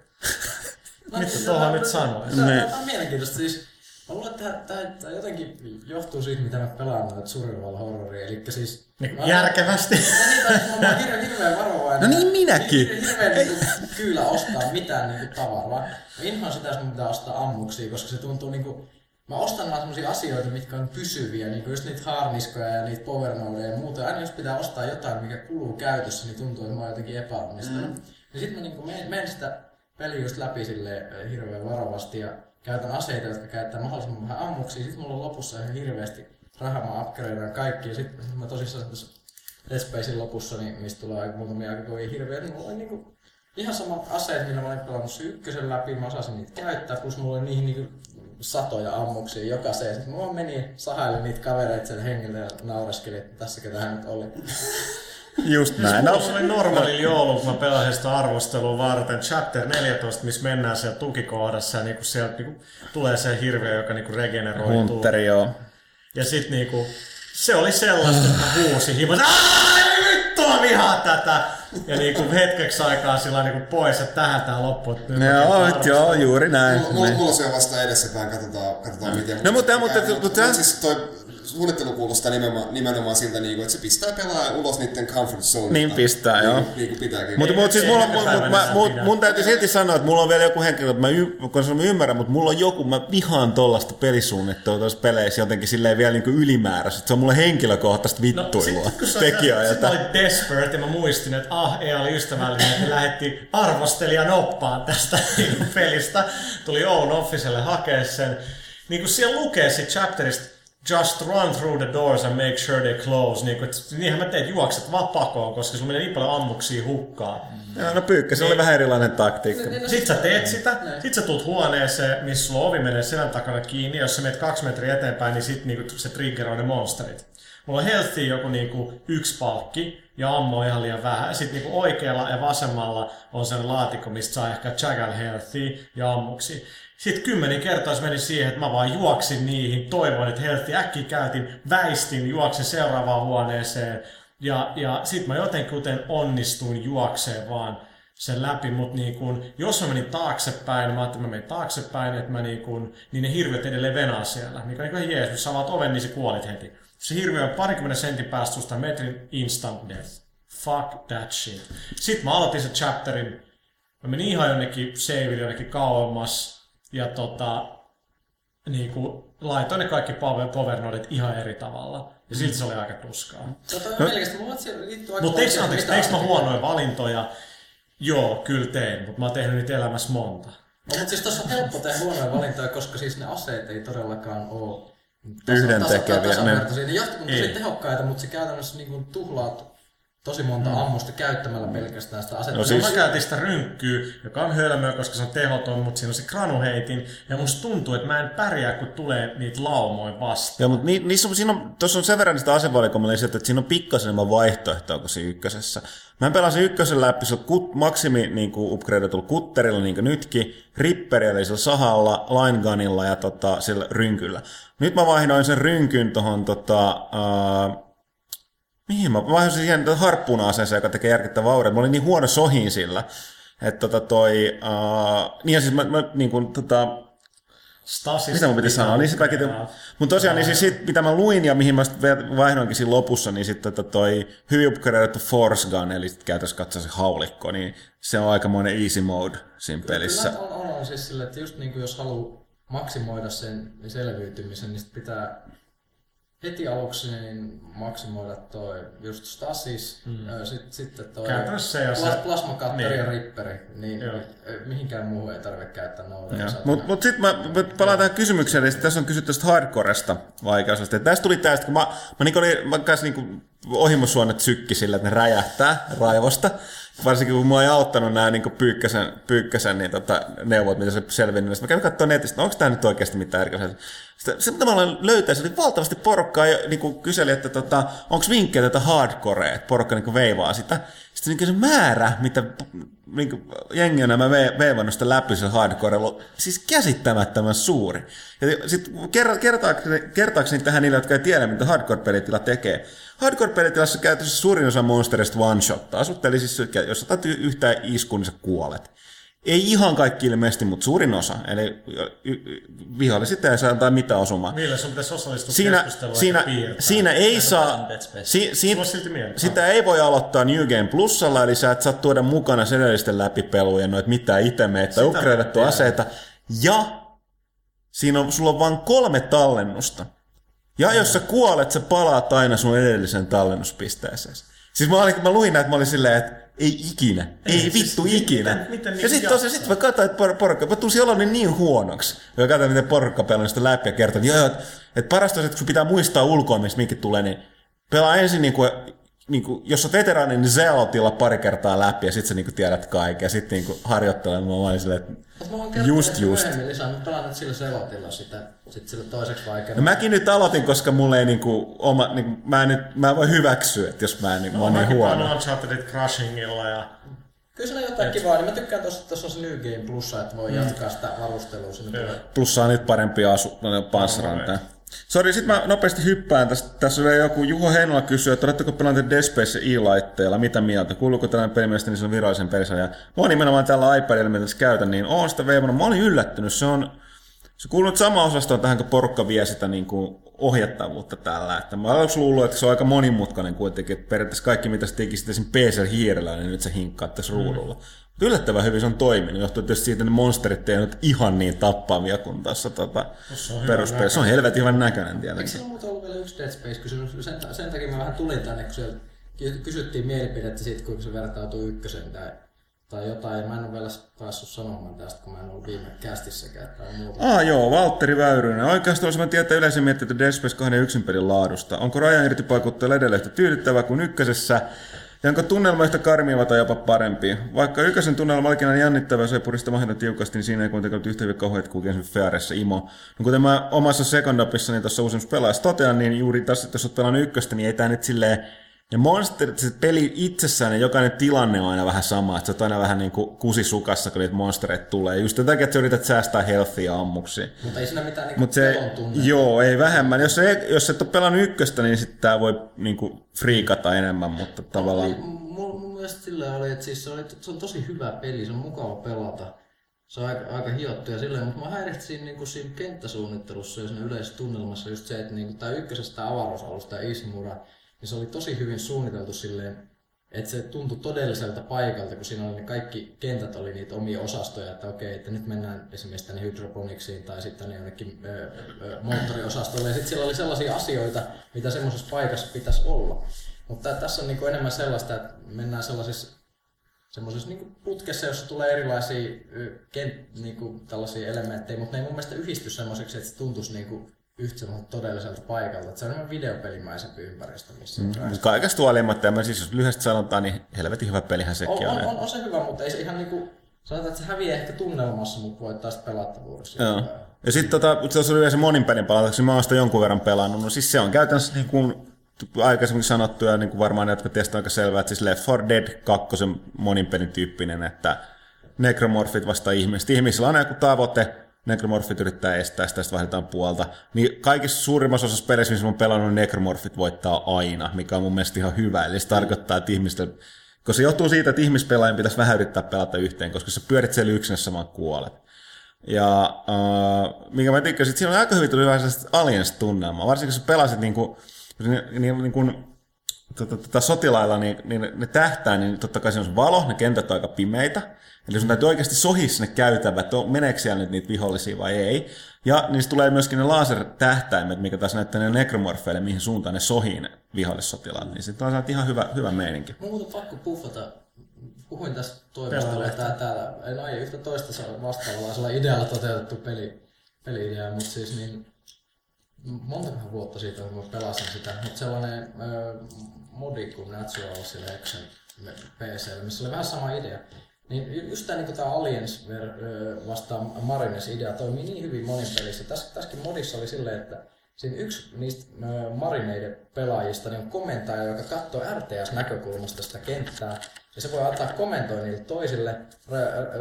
mitä tuohon nyt sanois? Tämä on mielenkiintoista. Siis, mä luulen, että tämä, jotenkin johtuu siitä, mitä mä pelaan noita survival horroria. Eli siis... Niin, mä- järkevästi. No niin, tai mä oon hirveän, hirveän varovainen. No niin minäkin. Hirveän, niin kyylä ostaa mitään niin kuin, tavaraa. Mä inhoan sitä, jos mun pitää ostaa ammuksia, koska se tuntuu niin kuin, Mä ostan vaan sellaisia asioita, mitkä on pysyviä, niin kuin just niitä harniskoja ja niitä powernodeja ja muuta. Aina jos pitää ostaa jotain, mikä kuluu käytössä, niin tuntuu, että mä oon jotenkin epäonnistunut. Mm. Ja sitten mä niin menen, menen sitä peliä just läpi sille hirveän varovasti ja käytän aseita, jotka käyttää mahdollisimman vähän ammuksia. Sitten mulla on lopussa ihan hirveästi rahaa, mä upgradean kaikki. Ja sitten mä tosissaan tuossa Dead Spacein lopussa, niin, mistä tulee aika muutamia aika kovia hirveä, niin mulla oli niinku ihan samat aseet, millä mä olin pelannut se ykkösen läpi, mä osasin niitä käyttää, plus mulla oli niihin niinku satoja ammuksia jokaiseen. Sitten mä menin, sahailin niitä kavereita sen hengiltä ja naureskelin, että tässäkö tähän nyt oli. Just näin. No, Mulla oli normaali joulu, kun mä pelasin sitä arvostelua varten. Chapter 14, missä mennään siellä tukikohdassa ja niinku sieltä niinku tulee se hirveä, joka niinku regeneroituu. Hunteri, joo. Ja sit niinku, se oli sellaista, että mä huusin himas, "Aa, vittu mä vihaan tätä! Ja niinku hetkeksi aikaa sillä niinku pois, että tähän tää loppuu. että nyt Joo, joo, juuri näin. Mulla, mulla, Niin. mulla se on vasta edessäpäin, katsotaan, katsotaan miten. No, mutta- mutta- mutta, mutta- mutta, siis toi suunnittelu kuulostaa nimenomaan, nimenomaan siltä, niinku, että se pistää pelaajan ulos niiden comfort zone. Niin pistää, joo. Niin kuin pitääkin. Mutta mut, siis ei mulla, mä, mut, mun täytyy silti sanoa, että mulla on vielä joku henkilö, että mä, y, koska mä ymmärrän, mutta mulla on joku, mä vihaan tollasta pelisuunnittelua tuossa peleissä jotenkin silleen vielä niin ylimääräistä. Se on mulle henkilökohtaista vittuilua No, sit, kun sä- tekijää. sit mä olin desperate ja mä muistin, että ah, ei oli ystävällinen, että lähetti arvostelijan oppaan tästä niinku pelistä. Tuli Owen Officelle hakea sen. Niin kuin siellä lukee sit chapterista, just run through the doors and make sure they close. Niin kuin, että niinhän mä teet, juokset vaan pakoon, koska sulla menee niin paljon ammuksia hukkaan. Joo, no pyykkä, se oli vähän erilainen taktiikka. Sitten sä teet sitä, sit sä tulet huoneeseen, missä sulla ovi menee selän takana kiinni. Jos sä menet kaksi metriä eteenpäin, niin sit niinku se triggeroi ne monsterit. Mulla on healthy joku niinku yksi palkki ja ammo ihan liian vähän. Sitten niinku oikealla ja vasemmalla on sen laatikko, mistä saa ehkä Jagal healthy ja ammuksi. Sitten kymmenen kertaa se meni siihen, että mä vaan juoksin niihin, toivoin, että healthy äkkiä käytin, väistin, juoksin seuraavaan huoneeseen. Ja, ja sit mä jotenkin onnistuin juokseen vaan sen läpi, mutta niin kun, jos mä menin taaksepäin, mä ajattelin, että mä menin taaksepäin, että mä niin kun, niin ne hirvet edelleen venaa siellä. Mikä on niin jees, jos sä avaat oven, niin sä kuolit heti. Se hirviö on parikymmenen sentin päästä susta metrin instant death. Fuck that shit. Sitten mä aloitin sen chapterin. Mä menin ihan jonnekin saville jonnekin kauemmas. Ja tota, niin kuin, laitoin ne kaikki power, power nodit ihan eri tavalla. Ja silti se oli aika tuskaa. Tota, no. Mutta eikö, anteeksi, siihen, eikö mä huonoja valintoja? Joo, kyllä tein, mutta mä oon tehnyt niitä elämässä monta. No, mutta siis tossa on helppo tehdä huonoja valintoja, koska siis ne aseet ei todellakaan ole Yhdentekeviä, ne. tasavertaisia. Ne jotkut on tosi Ei. tehokkaita, mutta se käytännössä niin kuin tuhlaat tosi monta ammusta käyttämällä pelkästään sitä asetta. No siis... Mä käytin sitä rynkkyä, joka on hölmöä, koska se on tehoton, mutta siinä on se granuheitin. Ja musta tuntuu, että mä en pärjää, kun tulee niitä laumoja vastaan. Joo, mutta ni, niissä on, siinä on, tuossa on sen verran sitä asevalikoimaa lisätty, että siinä on pikkasen enemmän vaihtoehtoa kuin siinä ykkösessä. Mä pelasin ykkösen läpi, se on kut, maksimi niin kuin upgradeatulla kutterilla, niin kuin nytkin, ripperi eli sillä sahalla, line gunilla ja tota, sillä rynkyllä. Nyt mä vaihdoin sen rynkyn tohon tota, mihin mä, mä vaihdoin siihen harppuna-aseeseen, joka tekee järkyttävää vaurioita. Mä olin niin huono sohin sillä, että tota toi, uh, niin ja siis mä, mä niin kuin, tota, Stasis mitä mun piti sanoa? Niin sit kaikki, mutta tosiaan, niin siis sit, mitä mä luin ja mihin mä vaihdoinkin siinä lopussa, niin sitten tota toi hyvin upgradeattu Force Gun, eli käytössä katsoa se haulikko, niin se on aikamoinen easy mode siinä pelissä. Kyllä on, on, on siis sille, että just niin kuin jos haluaa maksimoida sen selviytymisen, niin sit pitää heti aluksi niin maksimoida toi just stasis, mm. sitten sit toi Käytännössä se plas, plasmakatteri niin. ja ripperi, niin Joo. mihinkään muuhun ei tarvitse käyttää noita. Mutta mut sitten mä, mä palaan tähän kysymykseen, eli tässä on kysytty tästä hardcoresta vaikeusasta. Tästä tuli tästä, kun mä, mä, niin olin, mä kanssa niin ohimosuonet sykki sillä, että ne räjähtää raivosta. Varsinkin kun mua ei auttanut nämä niin pyykkäsen, pyykkäsen niin tota, neuvot, mitä se selvinnyt. Sitten mä kävin katsomaan netistä, onko tämä nyt oikeasti mitään erikoista. Sitten se, aloin löytää, se oli valtavasti porukkaa ja niin kuin kyseli, että tota, onko vinkkejä tätä hardcorea, että porukka niin veivaa sitä. Sitten niin se määrä, mitä niin kuin, jengi on nämä ve- veivannut sitä läpi sillä hardcorella, on siis käsittämättömän suuri. Ja sitten kertaakseni, kertaakseni tähän niille, jotka ei tiedä, mitä hardcore-pelitila tekee. Hardcore-pelitilassa käytössä suurin osa monsterista one-shottaa. Sut, eli siis jos otat yhtään iskun, niin sä kuolet. Ei ihan kaikki ilmeisesti, mutta suurin osa. Eli viholliset ei saa antaa mitään osumaan. Ville, sun pitäisi osallistua Siinä, siinä, siinä ei saa, si, si, sitä ei voi aloittaa New Game Plusalla, eli sä et saa tuoda mukana sen edellisten läpipelujen noita mitään itemeitä mä aseita. Ja siinä on, sulla on vain kolme tallennusta. Ja jos sä kuolet, sä palaat aina sun edellisen tallennuspisteeseen. Siis mä, olin, mä luin näitä, mä olin silleen, että ei ikinä, ei, ei siis vittu miten- ikinä. miten- miten ja niinku sitten tosiaan, sit mä katsoin, että por- porukka, mä tulisi olla niin huonoksi. Ja katsoin, miten porukka pelaa sitä läpi ja kertoi, että, joo, että, että parasta olisi, että kun pitää muistaa ulkoa, missä minkin tulee, niin pelaa ensin niin kuin, niin kuin, jos olet veteraani, niin Zelotilla pari kertaa läpi ja sitten sä niin kuin tiedät kaiken. Ja sitten niin harjoittelemaan, mä olin silleen, että Mut mä oon kertonut just just. mä pelaan nyt sillä selotilla sitä, sit sillä toiseksi vaikealla. No mäkin nyt aloitin, koska mulle ei niinku oma, niinku, mä, en nyt, mä en voi hyväksyä, että jos mä, en, mä oon niin Mäkin huono. painoin Unchartedit Crushingilla ja Kyllä siinä jotain kivaa, niin mä tykkään tossa, että tuossa on se New Game Plussa, että voi jatkaa sitä varustelua sinne tulee. Plus saa nyt parempi asu, no, panssaranta. Sori, sit mä nopeasti hyppään. Tässä, tässä oli joku Juho Heinola kysyä, että oletteko pelanneet Dead Space e-laitteella, mitä mieltä? Kuuluuko tällainen peli mielestäni sen virallisen pelisarjan? Ja mä oon nimenomaan tällä iPadilla, mitä tässä käytän, niin oon sitä veivannut. Mä olin yllättynyt. Se on, se kuuluu nyt sama osastoon tähän, kun porukka vie sitä niin kuin ohjattavuutta tällä. Että mä aluksi luullut, että se on aika monimutkainen kuitenkin, että periaatteessa kaikki mitä se teki sitten sen PC-hiirellä, niin nyt se hinkkaa tässä ruudulla. Mutta yllättävän hyvin se on toiminut, johtuu tietysti siitä, että ne monsterit ei ole ihan niin tappavia kuin tässä tota, peruspelissä. Se on helvetin hyvän näköinen Eikö tietenkin. siellä muuten ollut vielä yksi Dead Space-kysymys? Sen, sen takia mä vähän tulin tänne, kun siellä ky- kysyttiin mielipidettä siitä, kuinka se vertautuu ykköseen tai, tai jotain. Mä en ole vielä päässyt sanomaan tästä, kun mä en ollut viime kästissäkään tai muuta. Ah joo, Valtteri Väyrynen. Oikeastaan olisin mä tietää yleisen miettiä Dead Space 2 yksin pelin laadusta. Onko rajan irti paikuttaa edelleen yhtä tyydyttävää kuin ykkösessä? Ja onko tunnelma yhtä karmiva tai jopa parempi? Vaikka ykkösen tunnelma olikin aina jännittävä se mahdollista tiukasti, niin siinä ei kuitenkaan ollut yhtä hyvin kauheat kuin esimerkiksi Imo. No kuten mä omassa Secondupissa niin tuossa uusimmassa pelaajassa totean, niin juuri tässä, että jos olet pelannut ykköstä, niin ei tämä nyt silleen ne monsterit, se peli itsessään ja jokainen tilanne on aina vähän sama, että sä oot aina vähän niin kuin kusisukassa, kun niitä monstereita tulee. Just takia, että sä yrität säästää healthia ammuksia. Mutta ei siinä mitään niinku Mutta se, joo, ei vähemmän. Jos, ei, jos et ole pelannut ykköstä, niin sitten tää voi niinku friikata enemmän, mutta tavallaan... Niin, Mun, mun mielestä silleen oli, että siis se, oli, se on tosi hyvä peli, se on mukava pelata. Se on aika, aika hiottu ja silleen, mutta mä häirihti siinä, niin siinä kenttäsuunnittelussa ja siinä yleisessä tunnelmassa just se, että niin tämä ykkösestä avaruusalusta ja Ismura, niin se oli tosi hyvin suunniteltu silleen, että se tuntui todelliselta paikalta, kun siinä oli ne kaikki kentät oli niitä omia osastoja, että okei, että nyt mennään esimerkiksi tänne hydroponiksiin tai sitten tänne jonnekin ö, ö, moottoriosastolle. Ja sitten siellä oli sellaisia asioita, mitä semmoisessa paikassa pitäisi olla. Mutta tässä on niinku enemmän sellaista, että mennään sellaisissa semmoisessa niinku putkessa, jossa tulee erilaisia kent, niinku, tällaisia elementtejä, mutta ne ei mun mielestä yhdisty semmoiseksi, että se tuntuisi niinku yhtä todelliselta paikalta. Että se on enemmän videopelimäisempi ympäristö, missä mm. Mutta kaikesta huolimatta, ja mä siis jos lyhyesti sanotaan, niin helvetin hyvä pelihän sekin on, on. on, on, on, se hyvä, mutta ei se ihan niinku, sanotaan, että se häviää ehkä tunnelmassa, mutta voittaa sitten pelattavuudessa. Joo. Ja sitten tota, tuossa oli se monin pelin palautuksi, mä oon sitä jonkun verran pelannut. No siis se on käytännössä niin kuin aikaisemmin sanottu ja niin kuin varmaan ne, jotka testaa aika selvää, että siis Left 4 Dead 2 monin pelin tyyppinen, että nekromorfit vasta ihmiset. Ihmisillä on joku tavoite, nekromorfit yrittää estää sitä, sitten vaihdetaan puolta. Niin kaikissa suurimmassa osassa peleissä, missä mä oon pelannut, nekromorfit voittaa aina, mikä on mun mielestä ihan hyvä. Eli se tarkoittaa, että ihmisten koska se johtuu siitä, että ihmispelaajien pitäisi vähän yrittää pelata yhteen, koska se pyörit siellä yksin, samaan kuolet. Ja uh, minkä mä tikkasin, että siinä on aika hyvin tuli vähän sellaista aliens-tunnelmaa. Varsinkin jos sä pelasit niinku, niin, niin kuin, tota, tota, sotilailla, niin, niin, ne tähtää, niin totta kai se on valo, ne kentät on aika pimeitä. Eli sun täytyy oikeasti sohia sinne käytävät, on, meneekö siellä nyt niitä vihollisia vai ei. Ja niistä tulee myöskin ne lasertähtäimet, mikä taas näyttää ne nekromorfeille, mihin suuntaan ne sohii ne vihollissotilaat. Niin sitten on ihan hyvä, hyvä meininki. Mun muuten pakko puffata. Puhuin tästä toimistolla tää, täällä. En aio yhtä toista vastaavalla idealla toteutettu peli, peli-idea, mutta siis niin montakohan vuotta siitä, kun mä pelasin sitä, mutta sellainen äh, modi kuin Natural Selection PC, missä oli vähän sama idea. Niin just tämä, niin tämä Aliens vastaan Marines idea toimii niin hyvin monin pelissä. Tässä, tässäkin modissa oli silleen, että siinä yksi niistä marineiden pelaajista niin on komentaja, joka katsoo RTS-näkökulmasta sitä kenttää. Ja se voi antaa kommentoinnille toisille,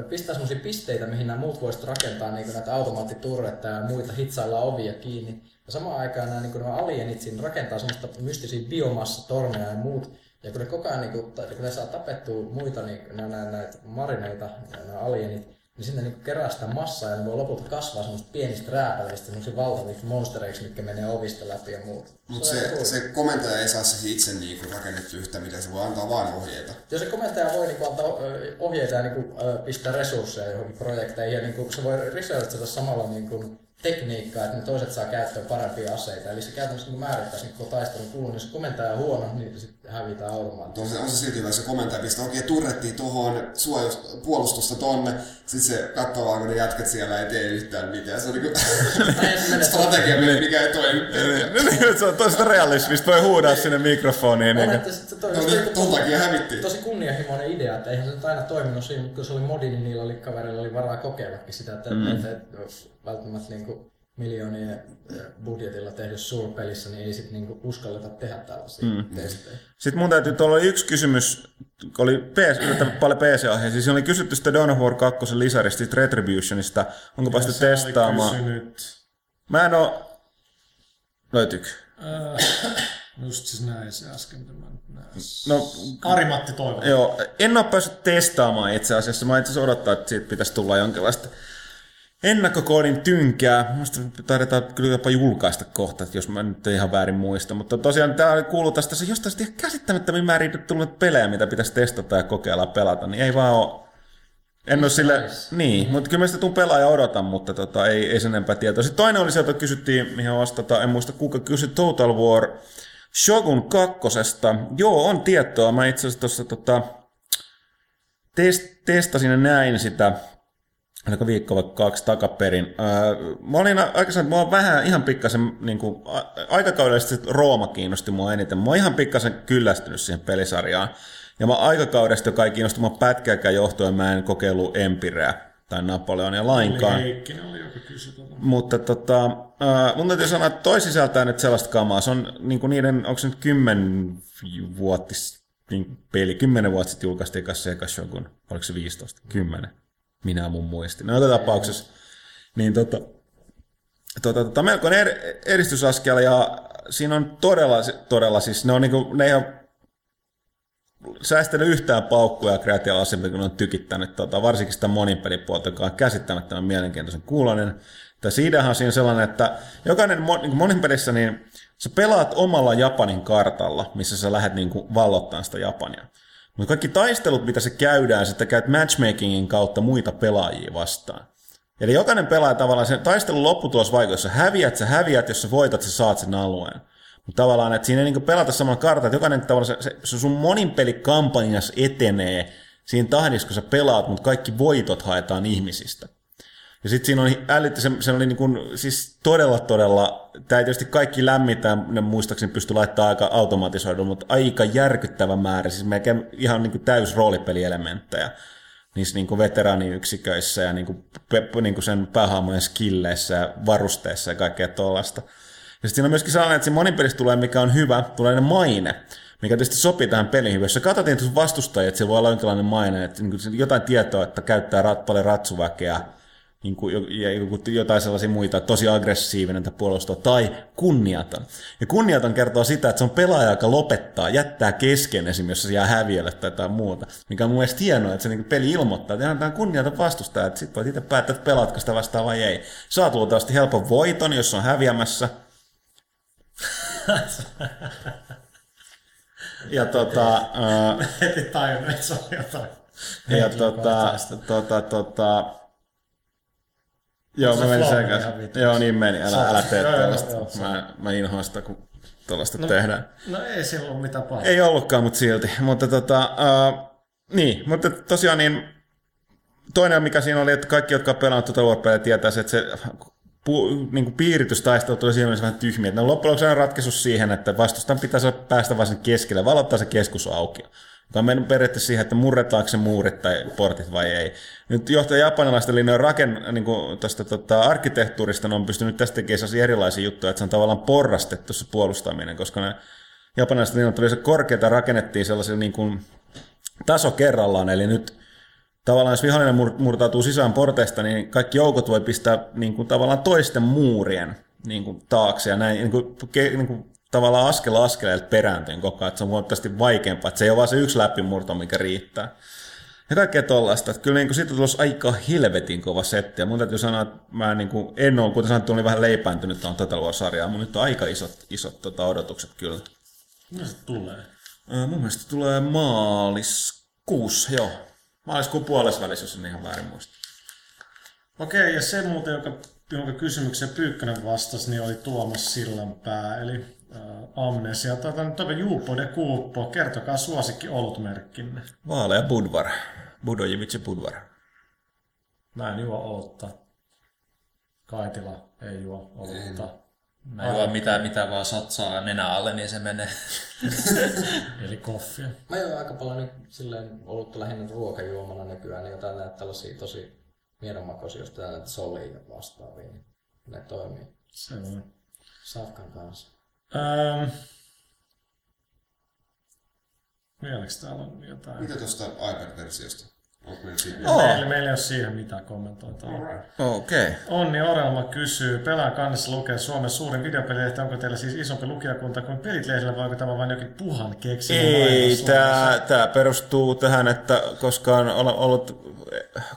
pistää sellaisia pisteitä, mihin nämä muut voisivat rakentaa niin näitä automaattiturretta ja muita, hitsailla ovia kiinni. Ja samaan aikaan nämä, niin nämä alienit siinä rakentaa semmoista mystisiä biomassatorneja ja muut. Ja kun ne koko ajan, niin kun, kun ne saa tapettua muita niin, näitä, näitä marineita, nämä alienit, niin sinne niin kerää sitä massaa ja ne voi lopulta kasvaa semmoista pienistä rääpäleistä, semmoisia valtaviksi monstereiksi, mitkä menee ovista läpi ja muuta. Mutta se, se, se, komentaja ei saa se itse niin kuin rakennettu yhtä, mitä se voi antaa vain ohjeita. Jos se komentaja voi niin kuin, antaa ohjeita ja niin kuin, pistää resursseja johonkin projekteihin ja niin kuin, se voi researchata samalla niin kuin, tekniikkaa, että ne toiset saa käyttöön parempia aseita. Eli se käytännössä niin määrittää sen koko taistelun kulun. Jos komentaja on huono, niin sitten hävitään automaattisesti. On se, on se silti hyvä, se komentaja pistää oikein turrettiin tuohon puolustusta tonne. Sitten se katsoo vaan, kun ne jätkät siellä ei tee yhtään mitään. Se on niinku strategia, mikä ei toimi. se on toista realismista, voi huudaa sinne mikrofoniin. On, että toi, no, niin, ton takia hävittiin. Tosi kunnianhimoinen idea, että eihän se nyt aina toiminut siinä, kun se oli modi, niin niillä oli kavereilla oli varaa kokeillakin sitä, että, mm. että, että välttämättä niinku miljoonien budjetilla tehdyssä suurpelissä, niin ei sitten niinku uskalleta tehdä tällaisia mm. testejä. Sitten mun täytyy, tuolla oli yksi kysymys, oli PS, paljon PC-aiheja, siis oli kysytty sitä Dawn of War 2 lisarista, Retributionista, onko päästy testaamaan? Mä en oo... Löytyykö? Äh, just siis näin se äsken, mitä mä näin. No, Ari-Matti. Joo, en ole päässyt testaamaan itse asiassa. Mä itse asiassa odottaa, että siitä pitäisi tulla jonkinlaista ennakkokoodin tynkää. Mielestä taidetaan kyllä jopa julkaista kohta, jos mä nyt ihan väärin muista. Mutta tosiaan tämä kuuluu tästä, se jostain ihan käsittämättömiin määrin tullut pelejä, mitä pitäisi testata ja kokeilla pelata, niin ei vaan ole en ole sille, niin, mutta kyllä mä sitä tuun pelaa ja odotan, mutta tota, ei, ei sen enempää tietoa. Sitten toinen oli se, että kysyttiin, mihin vastata, en muista kuka kysyi Total War Shogun kakkosesta. Joo, on tietoa. Mä itse asiassa tuossa tota, test, testasin ja näin sitä oliko viikko vai kaksi takaperin. Öö, mä olin aikaisemmin, mua vähän ihan pikkasen, niin kuin, aikakaudellisesti Rooma kiinnosti mua eniten. Mä oon ihan pikkasen kyllästynyt siihen pelisarjaan. Ja mä aikakaudesta, joka ei kiinnosti mua pätkääkään johtuen, mä en kokeillut Empireä tai Napoleonia lainkaan. Heikkinen oli kysy tuota. Mutta tota, äh, mun täytyy sanoa, että toi sisältää nyt sellaista kamaa. Se on niin kuin niiden, onko se nyt kymmen vuotis niin peli, kymmenen vuotta sitten julkaistiin kanssa Sega Shogun, oliko se 15, kymmenen minä mun muisti. No joka tapauksessa, niin tota, tota, tota, melkoinen er, edistysaskel ja siinä on todella, todella siis ne on niinku, ne ei ole säästänyt yhtään paukkuja ja asioita, kun ne on tykittänyt tota, varsinkin sitä monipelipuolta, joka on käsittämättömän mielenkiintoisen kuulonen. Tässä ideahan on siinä sellainen, että jokainen niin monipelissä niin sä pelaat omalla Japanin kartalla, missä sä lähdet niin vallottaa sitä Japania. Mutta kaikki taistelut, mitä se käydään, sitä käyt matchmakingin kautta muita pelaajia vastaan. Eli jokainen pelaaja tavallaan, sen taistelun lopputulos vaikka, jos sä häviät, sä häviät, jos sä voitat, sä saat sen alueen. Mutta tavallaan, että siinä ei niin pelata samalla kartalla, että jokainen tavallaan, se, se sun monin pelikampanjas etenee siinä tahdissa, kun sä pelaat, mutta kaikki voitot haetaan ihmisistä. Ja sitten siinä oli älyttä, se, se oli niin kuin, siis todella todella, tämä ei tietysti kaikki lämmitään, ne muistaakseni pysty laittamaan aika automatisoidulla, mutta aika järkyttävä määrä, siis melkein ihan niin kuin täys roolipelielementtejä niissä niin kuin veteraaniyksiköissä ja niin kuin, pe, niin kuin sen päähahmojen skilleissä ja varusteissa ja kaikkea tuollaista. Ja sitten siinä on myöskin sellainen, että siinä monipelissä tulee, mikä on hyvä, tulee maine, mikä tietysti sopii tähän peliin hyvin. Jos sä katsot niitä sun vastustajia, että se voi olla jonkinlainen maine, että niin jotain tietoa, että käyttää rat, paljon ratsuväkeä, niin kuin, ja jotain sellaisia muita, tosi aggressiivinen tai puolustava, tai kunniaton. Ja kunniaton kertoo sitä, että se on pelaaja, joka lopettaa, jättää kesken esimerkiksi, jos se jää häviölle tai jotain muuta. Mikä on mun mielestä hienoa, että se niin peli ilmoittaa, että tämä on kunniaton vastustaja, että sitten voit itse päättää, että pelaatko sitä vastaan vai ei. Saat luultavasti helpon voiton, jos on häviämässä. ja tota... Heti tajunnut, että se on jotain. ja tota, tota, tota, Joo, mä menin vittu. Joo, niin meni. Älä, älä tee tällaista. Mä, mä inhoan sitä, kun tällaista tehdään. No ei sillä ole mitään pahaa. Ei ollutkaan, mutta silti. Mutta tota, uh, niin, mutta tosiaan niin, toinen mikä siinä oli, että kaikki, jotka on pelannut tuota Warpelea, tietää että se pu, niin kuin piiritystaistelu tuli siinä vähän tyhmiä. Ne on loppujen lopuksi aina ratkaisu siihen, että vastustan pitäisi päästä vain sen keskelle, valottaa se keskus auki. Tämä on mennyt periaatteessa siihen, että murretaanko se muurit tai portit vai ei. Nyt johtaja japanilaisten linjojen raken, niin kuin tästä tota, arkkitehtuurista on pystynyt tästä tekemään erilaisia juttuja, että se on tavallaan porrastettu se puolustaminen, koska ne japanilaiset linjat oli se korkeita rakennettiin sellaisilla niin kuin taso kerrallaan, eli nyt tavallaan jos vihollinen mur- murtautuu sisään porteista, niin kaikki joukot voi pistää niin kuin, tavallaan toisten muurien niin kuin, taakse ja näin niin kuin, ke, niin kuin, tavallaan askel askeleelta perääntyen koko ajan, että se on huomattavasti vaikeampaa, että se ei ole vaan se yksi läpimurto, mikä riittää. Ja kaikkea tollaista. Että kyllä niin kuin, siitä tulossa aika helvetin kova setti. Ja mun täytyy sanoa, että mä niin kuin, en ole, kuten sanottu, olin vähän leipääntynyt tuohon Total War-sarjaan, mutta nyt on aika isot, isot tota, odotukset kyllä. No se tulee. Mun mielestä tulee maaliskuussa, joo. Maaliskuun puolessa välissä, jos en ihan väärin muista. Okei, ja se muuten, joka, jonka kysymyksen Pyykkönen vastasi, niin oli Tuomas Sillanpää, eli Amnesia. Tuota, nyt on Juupo de Kuuppo, kertokaa suosikki olutmerkkinne. Vaalea Budvar. Budojevic Budvar. Mä en juo olutta. Kaitila ei juo olutta. Mä juon mitä, mitä vaan satsaa nenä alle, niin se menee. Eli koffia. Mä juon aika paljon nyt silleen olutta lähinnä ruokajuomana nykyään, niin jotain näitä tällaisia tosi miedomakoisia, just näitä solia ja vastaavia, niin ne toimii Se on. safkan kanssa. Ähm. Vieläkö täällä on jotain? Mitä tuosta iPad-versiosta? Onko meillä? Meillä, ei ole siihen mitään kommentoitavaa. Okei. Okay. Onni Orelma kysyy, pelaa kannessa lukee Suomen suurin videopelilehti, onko teillä siis isompi lukijakunta kuin pelit lehdellä, vai onko tämä vain jokin puhan keksimä Ei, tämä, tämä perustuu tähän, että koska on ol- ollut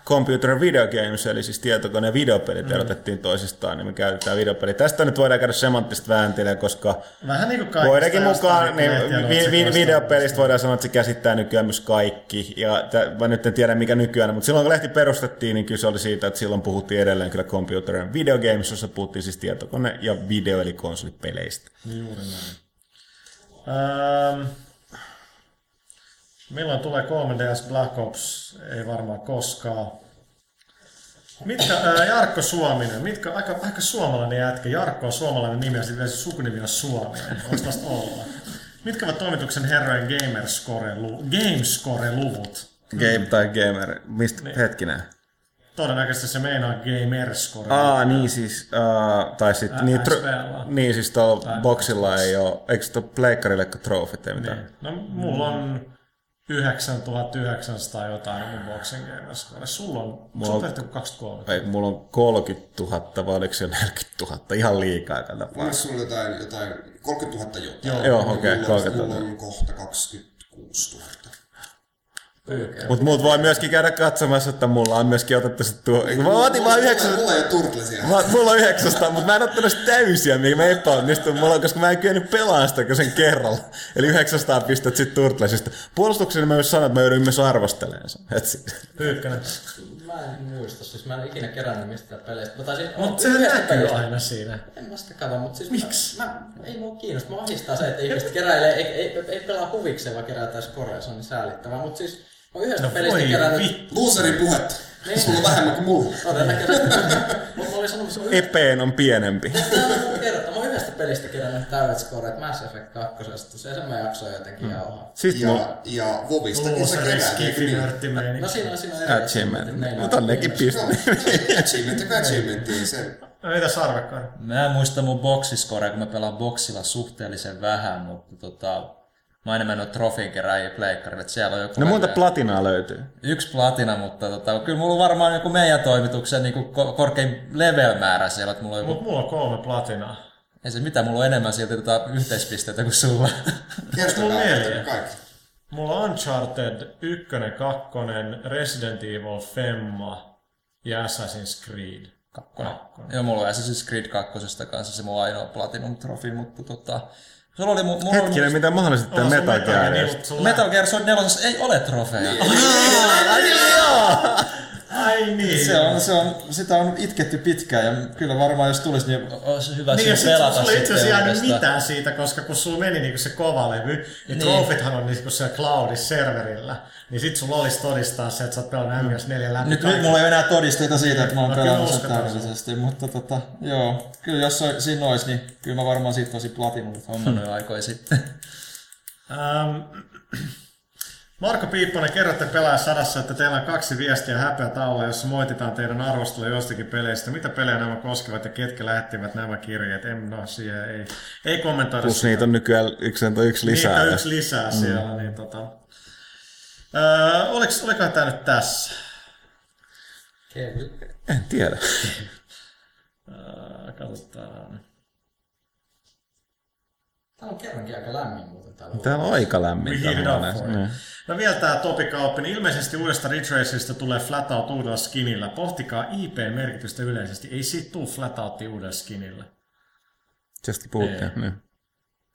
computer video games, eli siis tietokone ja videopelit mm. erotettiin toisistaan, niin me käytetään videopeli. Tästä nyt voidaan käydä semanttista vääntiä, koska Vähän niin kuin Voidaankin mukaan, niin lehtien vi, vi, videopelistä voidaan sanoa, että se käsittää nykyään myös kaikki. Ja t- mä nyt en tiedä mikä nykyään, mutta silloin kun lehti perustettiin, niin kyse oli siitä, että silloin puhuttiin edelleen kyllä computer and video games, jossa puhuttiin siis tietokone ja video eli konsolipeleistä. Juuri näin. Ähm, milloin tulee 3DS Black Ops? Ei varmaan koskaan. Mitkä, ää, Jarkko Suominen, mitkä, aika, aika suomalainen jätkä. Jarkko on suomalainen nimi ja sitten se sukunimi on Suominen. Voisi tästä olla. Mitkä ovat toimituksen herrojen Gamerscore-luvut? Gamescore-luvut? Game tai gamer, mistä niin. hetkinen? Todennäköisesti se meinaa Gamerscore. Aa, niin siis, uh, tai sit, Ä- niin, XP:llä. niin siis tuolla Tai boxilla ei oo, eikö tuo pleikkarille trofit ei mitään? Niin. No mulla on 9900 jotain mun boxing Gamerscore. Sulla on, Mulla sulla on on- tehty 23. Ei, mulla on 30 000 vai oliko se 40 000, ihan liikaa tällä Mulla on sulla jotain, jotain 30 000 jotain. Joo. Joo, okei, Mulla on- 30 000. Mulla on kohta 26 000. Mutta mut voi myöskin käydä katsomassa, että mulla on myöskin otettu se tuo. Mä otin vaan 900, Mulla ei ole turtlesia. Mä, mulla on 900, mutta mä en ottanut sitä täysiä, mihin mä epäonnistuin. Mulla on, koska mä en kyennyt pelaamaan sitä kuin sen kerralla. Eli 900 pistettä sit Turtlesista. Puolustukseni mä myös sanoin, että mä joudun myös arvostelemaan sen. Pyykkönen. Mä en muista, siis mä en ikinä kerännyt mistään peleistä. Mä taisin, Mutta se yhdestä näkyy pelistä. aina siinä. En mä sitä kato, mutta siis Miksi? Mä, mä, ei mua kiinnosta. Mä ahistaa se, että ihmiset keräilee, ei, ei, ei pelaa huvikseen, vaan kerätään skoreja. Se on niin säälittävää. Mutta siis Mä oon yhdestä No pelistä kerännyt vittu. Loserin puhetta. Niin. Sulla on vähemmän kuin mulla. todennäköisesti. Mutta mä olin sanonut, että se on Epeen on pienempi. On kerta. Mä oon yhdestä pelistä kerännyt täydet scoret Mass Effect 2. Se sen mä jaksoin jotenkin jauhaa. Sitten Ja, ja Vovista, kun sä eikö niin? skifinörttimeininki. No siinä on siinä on eri achievement. Mutta nekin piste. No, achievement ja achievementiin se. No mitä sarvekkaan? Mä en muista mun boksiskorea, kun mä pelaan boksilla suhteellisen vähän, mutta tota, mä oon enemmän trofin keräjiä pleikkarille, että siellä on joku... No monta level- platinaa löytyy. Yksi platina, mutta tota, kyllä mulla on varmaan joku meidän toimituksen niin ko- korkein level-määrä siellä, että mulla on joku... Mut mulla on kolme platinaa. Ei se mitä, mulla on enemmän silti tota yhteispisteitä kuin sulla. Kertokaa, Mulla on neljä. kaikki. Mulla on Uncharted 1, 2, Resident Evil, Femma ja Assassin's Creed. Kakkonen. Joo, mulla on Assassin's Creed 2 kanssa se mun ainoa platinum-trofi, mutta tota... Sulla oli, mu- mulla Hetkinen, oli, mitä mahdollisesti tämä sun Metal Gear, niin, Metal Gear Solid 4 ei ole trofeja. Ai niin. Se on, se on, sitä on itketty pitkään ja kyllä varmaan jos tulisi, niin olisi hyvä Niin, niin, sit pelata sulla ei itse asiassa jäänyt uudestaan. mitään siitä, koska kun sulla meni niinku se kova levy, niin, Niin. trofithan on niinku siellä cloudissa serverillä, niin sit sulla olisi todistaa se, että sä oot pelannut MS4 läpi. Nyt, nyt mulla ei ole enää todisteita siitä, että mä oon No, pelannut sen täydellisesti, mutta tota, joo, kyllä jos siinä olisi, niin kyllä mä varmaan siitä olisin platinumit hommannut jo aikoja sitten. Marko Piipponen, kerrotte pelaaja sadassa, että teillä on kaksi viestiä häpeätaululla, jossa moititaan teidän arvostelua jostakin peleistä. Mitä pelejä nämä koskevat ja ketkä lähettivät nämä kirjeet? En, no, siihen ei, ei kommentoida. Plus sitä. niitä on nykyään yksi, yksi lisää. Niitä on yksi lisää siellä. Niin tota. öö, oliks, olikohan tää nyt tässä? En tiedä. Öö, katsotaan. Tää on kerrankin aika lämmin muuten täällä. Täällä on aika lämmin. heat it tavallaan. up for Niin. it. No vielä tää Topi Kauppinen. Ilmeisesti uudesta Retraceista tulee Flatout uudella skinillä. Pohtikaa IP-merkitystä yleisesti. Ei siitä tuu Flatoutti uudella skinillä. Tästä puhuttiin. Ei. Niin.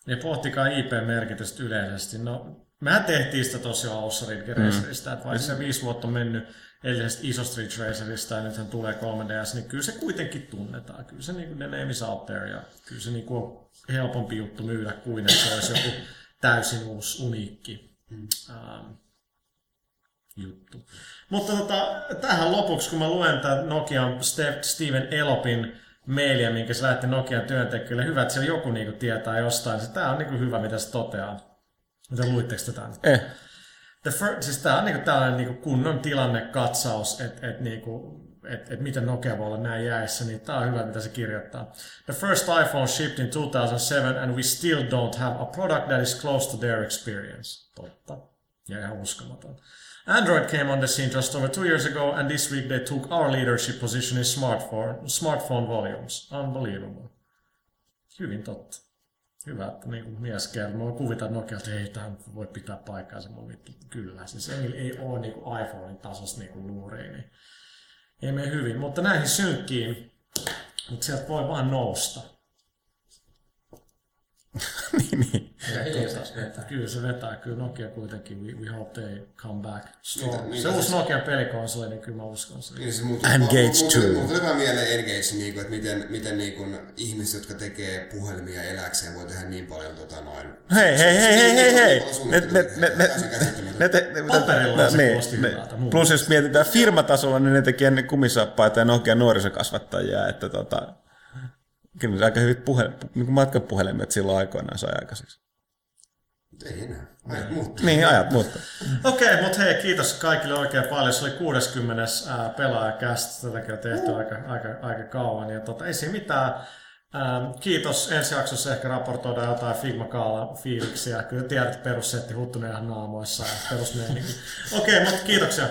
Ja pohtikaa IP-merkitystä yleisesti. No, mehän tehtiin sitä tosiaan alussa Ridge Racerista, että vaikka se viisi vuotta on mennyt edellisestä isosta Ridge Racerista ja nythän tulee 3DS, niin kyllä se kuitenkin tunnetaan. Kyllä se niin the name is out there ja kyllä se niin on helpompi juttu myydä kuin että se olisi joku täysin uusi, uniikki ähm, juttu. Mutta tota, tähän lopuksi, kun mä luen tämän Nokian Ste- Steven Elopin mailia, minkä se lähetti Nokian työntekijöille, hyvä, että siellä joku niinku tietää jostain. Se- Tää on niinku hyvä, mitä se toteaa. Mitä luitteko tätä? Eh. The fir- siis tää on niinku tällainen niinku kunnon tilannekatsaus, että et niinku, et, et miten Nokia voi olla näin jäissä, niin tää on hyvä, mitä se kirjoittaa. The first iPhone shipped in 2007 and we still don't have a product that is close to their experience. Totta. Ja ihan uskomaton. Android came on the scene just over two years ago, and this week they took our leadership position in smartphone, smartphone volumes. Unbelievable. Hyvin totta. Hyvä, että niin kuin mies kertoo. Mä että Nokia, että ei tämä voi pitää paikkaansa. Mä kyllä. Siis ei, ei ole niin kuin iPhonein tasosta niin kuin luuriin, niin ei mene hyvin. Mutta näihin synkkiin, mutta sieltä voi vaan nousta. Niin, niin. Ja hiljaisuus vetää. Kyllä se vetää. Kyllä Nokia kuitenkin, we, we hope they come back strong. Mitä- mitä se uusi siis- Nokian pelikonsoli, niin kyllä mä uskon sen. Niin se mut, Engage mut- mut- two. Mut tuli vaan mieleen Engage, niinku, että miten, miten niinku, ihmiset, jotka tekee puhelimia eläkseen, voi tehdä niin paljon tota noin. Hei, hei, hei, hei, hei, hei. Niin Ne, ne, ne, ne, ne, te- ne, Paperilla se ne- kuulosti ne- hyvältä, muun Plus jos mietitään firmatasolla, niin ne teki ennen kumisappaita ja Nokia nuorisokasvattajia, että tota, kyllä aika hyvin puhe, niin kuin matkapuhelimet silloin aikoinaan sai aikaiseksi. Ei enää. Ajat muuttuu. Niin, ajat muuttuu. Okei, mutta hei, kiitos kaikille oikein paljon. Se oli 60. Ää, pelaajakästä. Tätäkin on tehty aika, aika, aika kauan. Ja tota, ei siinä mitään. Ähm, kiitos. Ensi jaksossa ehkä raportoidaan jotain Figma Kaala fiiliksiä. Kyllä tiedät, että perussetti huttuneen ihan naamoissa ja perusmeininki. Okei, mutta kiitoksia.